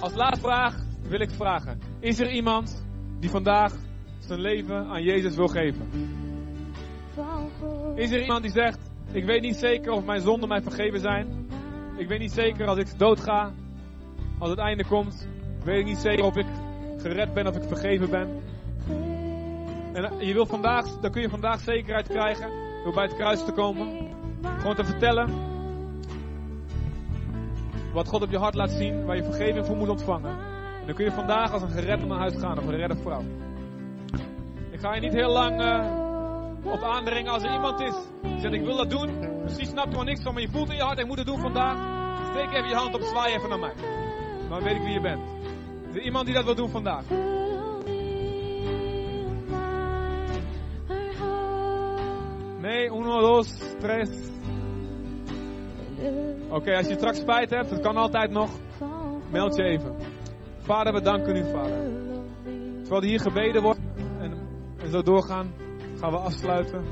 Als laatste vraag wil ik vragen, is er iemand die vandaag zijn leven aan Jezus wil geven? Is er iemand die zegt, ik weet niet zeker of mijn zonden mij vergeven zijn. Ik weet niet zeker als ik doodga, als het einde komt, weet ik niet zeker of ik gered ben of ik vergeven ben. En je wil vandaag, dan kun je vandaag zekerheid krijgen door bij het kruis te komen. Gewoon te vertellen wat God op je hart laat zien, waar je vergeving voor moet ontvangen. En dan kun je vandaag als een geredde naar huis gaan of een geredde vrouw. Ik ga je niet heel lang uh, op aandringen als er iemand is die zegt ik wil dat doen. Misschien snap je er niks van, maar je voelt in je hart ik moet het doen vandaag. Steek even je hand op, zwaai even naar mij. Dan weet ik wie je bent. Is er iemand die dat wil doen vandaag? Nee, uno, dos, tres. Oké, okay, als je straks spijt hebt, dat kan altijd nog, meld je even. Vader, we danken u, Vader. Terwijl hier gebeden wordt en, en zo doorgaan, gaan we afsluiten.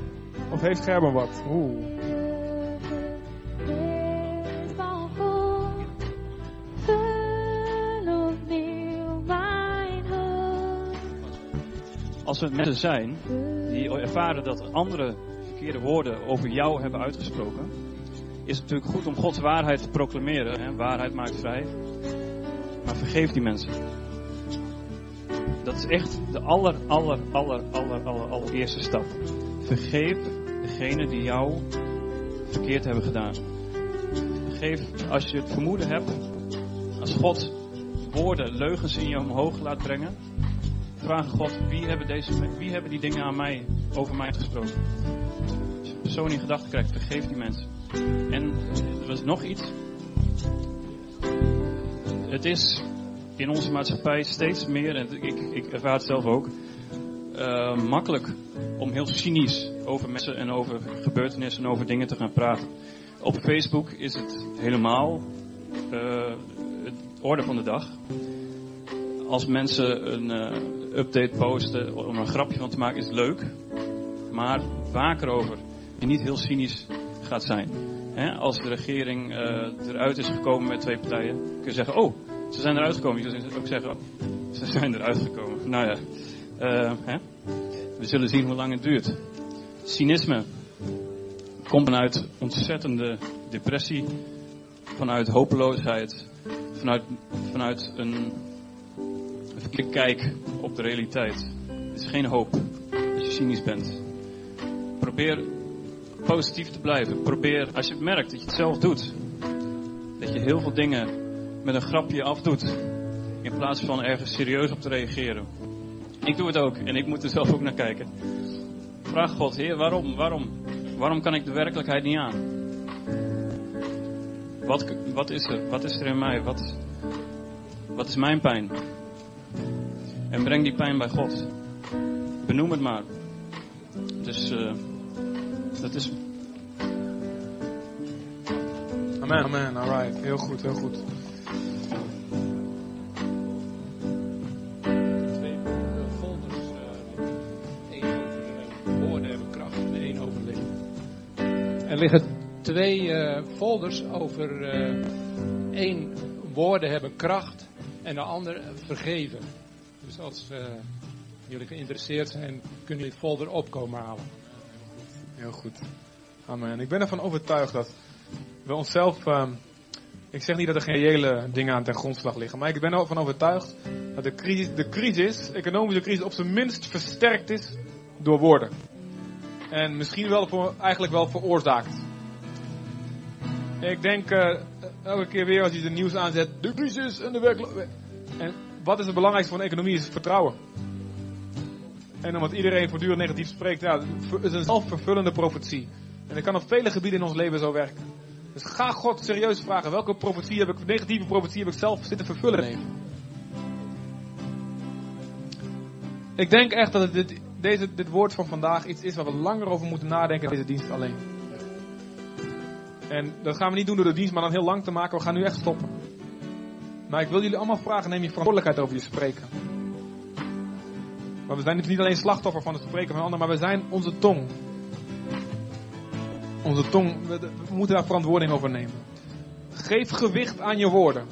Of heeft Gerben wat? Oeh. Als er mensen zijn die ervaren dat andere verkeerde woorden over jou hebben uitgesproken, is natuurlijk goed om Gods waarheid te proclameren. Hè? Waarheid maakt vrij. Maar vergeef die mensen. Dat is echt de aller, aller, aller, aller, aller, allereerste stap. Vergeef degene die jou verkeerd hebben gedaan. Vergeef als je het vermoeden hebt, als God woorden, leugens in je omhoog laat brengen. Vraag God, wie hebben, deze, wie hebben die dingen aan mij, over mij gesproken? Als je een persoon in gedachten krijgt, vergeef die mensen. En er was nog iets. Het is in onze maatschappij steeds meer, en ik, ik ervaar het zelf ook, uh, makkelijk om heel cynisch over mensen en over gebeurtenissen en over dingen te gaan praten. Op Facebook is het helemaal uh, het orde van de dag. Als mensen een uh, update posten om een grapje van te maken, is het leuk. Maar vaak erover en niet heel cynisch gaat zijn. Als de regering uh, eruit is gekomen met twee partijen, kun je zeggen, oh, ze zijn eruit gekomen. Je kunt ook zeggen, oh, ze zijn eruit gekomen. Nou ja, hè? we zullen zien hoe lang het duurt. Cynisme komt vanuit ontzettende depressie, vanuit hopeloosheid, vanuit, vanuit een verkeerde kijk op de realiteit. Het is geen hoop als je cynisch bent. Probeer positief te blijven. Probeer, als je merkt dat je het zelf doet, dat je heel veel dingen met een grapje afdoet, in plaats van ergens serieus op te reageren. Ik doe het ook en ik moet er zelf ook naar kijken. Vraag God, Heer, waarom, waarom, waarom kan ik de werkelijkheid niet aan? Wat, wat is er? Wat is er in mij? Wat, wat is mijn pijn? En breng die pijn bij God. Benoem het maar. Dus uh, dat is. Amen. Amen. Alright. Heel goed, heel goed. Twee folders. Uh, één over woorden hebben kracht en één over leven. Er liggen twee uh, folders over uh, één woorden hebben kracht en de ander vergeven. Dus als eh, jullie geïnteresseerd zijn, kunnen jullie folder op komen halen. Heel goed. Amen. Ik ben ervan overtuigd dat we onszelf. ehm, ik zeg niet dat er geen reële dingen aan ten grondslag liggen, maar ik ben ervan overtuigd dat de crisis, de crisis, economische crisis, op zijn minst versterkt is door woorden. En misschien wel eigenlijk wel veroorzaakt. Ik denk eh, elke keer weer als je de nieuws aanzet, de crisis en de werkloosheid. En wat is het belangrijkste voor een economie is vertrouwen. En omdat iedereen voortdurend negatief spreekt, ja, het is een zelfvervullende profetie. En dat kan op vele gebieden in ons leven zo werken. Dus ga God serieus vragen, welke profetie heb ik, negatieve profetie heb ik zelf zitten vervullen in mijn leven? Ik denk echt dat dit, deze, dit woord van vandaag iets is waar we langer over moeten nadenken dan deze dienst alleen. En dat gaan we niet doen door de dienst, maar dan heel lang te maken. We gaan nu echt stoppen. Maar ik wil jullie allemaal vragen, neem je verantwoordelijkheid over je spreken. Maar we zijn niet alleen slachtoffer van het spreken van anderen, maar we zijn onze tong. Onze tong, we, moeten daar verantwoording over nemen. Geef gewicht aan je woorden.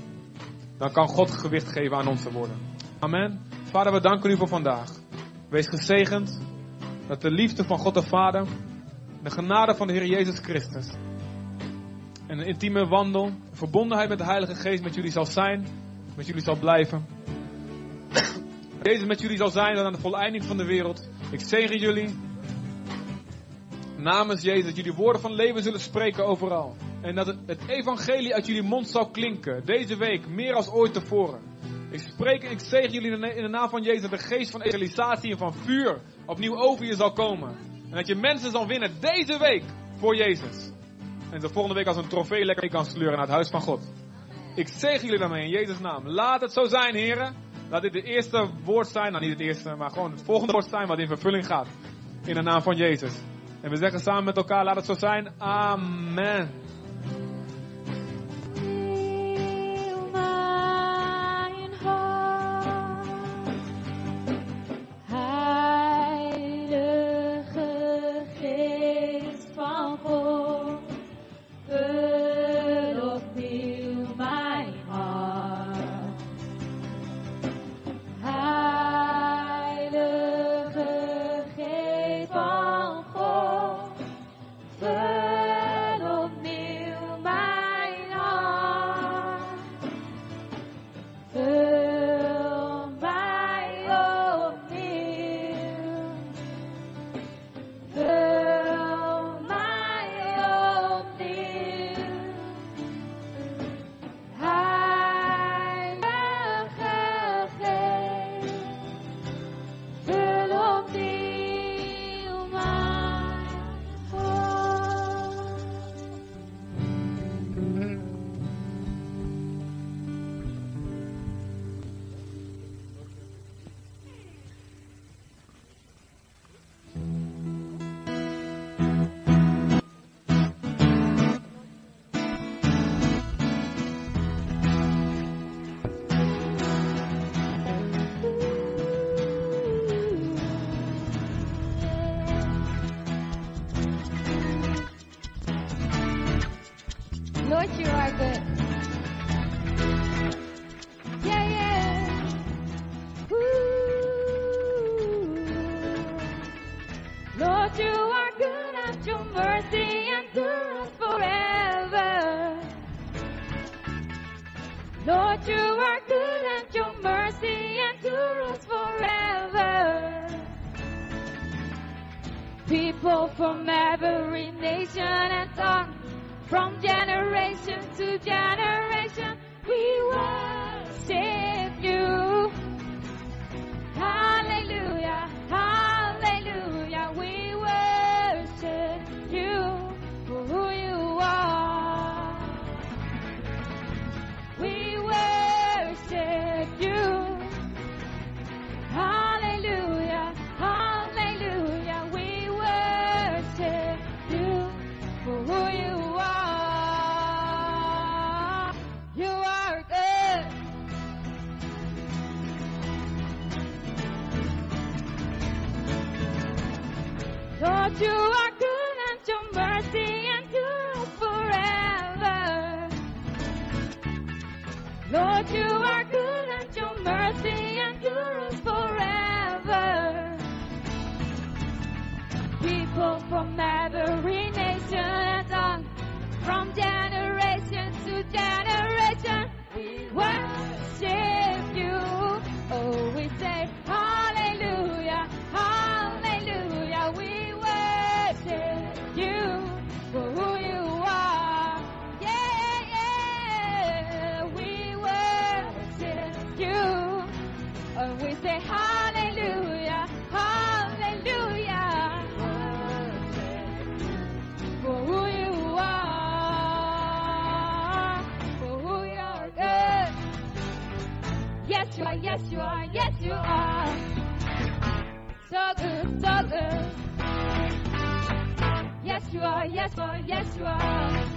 Dan kan God gewicht geven aan onze woorden. Amen. Vader, we danken u voor vandaag. Wees gezegend dat de liefde van God de Vader, de genade van de Heer Jezus Christus en een intieme wandel, verbondenheid met de Heilige Geest met jullie zal zijn, met jullie zal blijven. Jezus met jullie zal zijn tot aan de voleinding van de wereld. Ik zegen jullie namens Jezus dat jullie woorden van leven zullen spreken overal. En dat het, evangelie uit jullie mond zal klinken. Deze week meer als ooit tevoren. Ik spreek en ik zegen jullie in de, naam van Jezus dat de geest van evangelisatie en van vuur opnieuw over je zal komen. En dat je mensen zal winnen deze week voor Jezus. En de volgende week als een trofee lekker mee kan sleuren naar het huis van God. Ik zegen jullie daarmee in Jezus' naam. Laat het zo zijn, heren. Laat dit het eerste woord zijn. Nou, niet het eerste, maar gewoon het volgende woord zijn wat in vervulling gaat. In de naam van Jezus. En we zeggen samen met elkaar, laat het zo zijn. Amen. Lord, you are good. Yeah, yeah. Ooh. Lord, you are good and your mercy endures forever. Lord, you are good and your mercy endures forever. People from every nation and to Janet. Are, yes, are, yes, you are.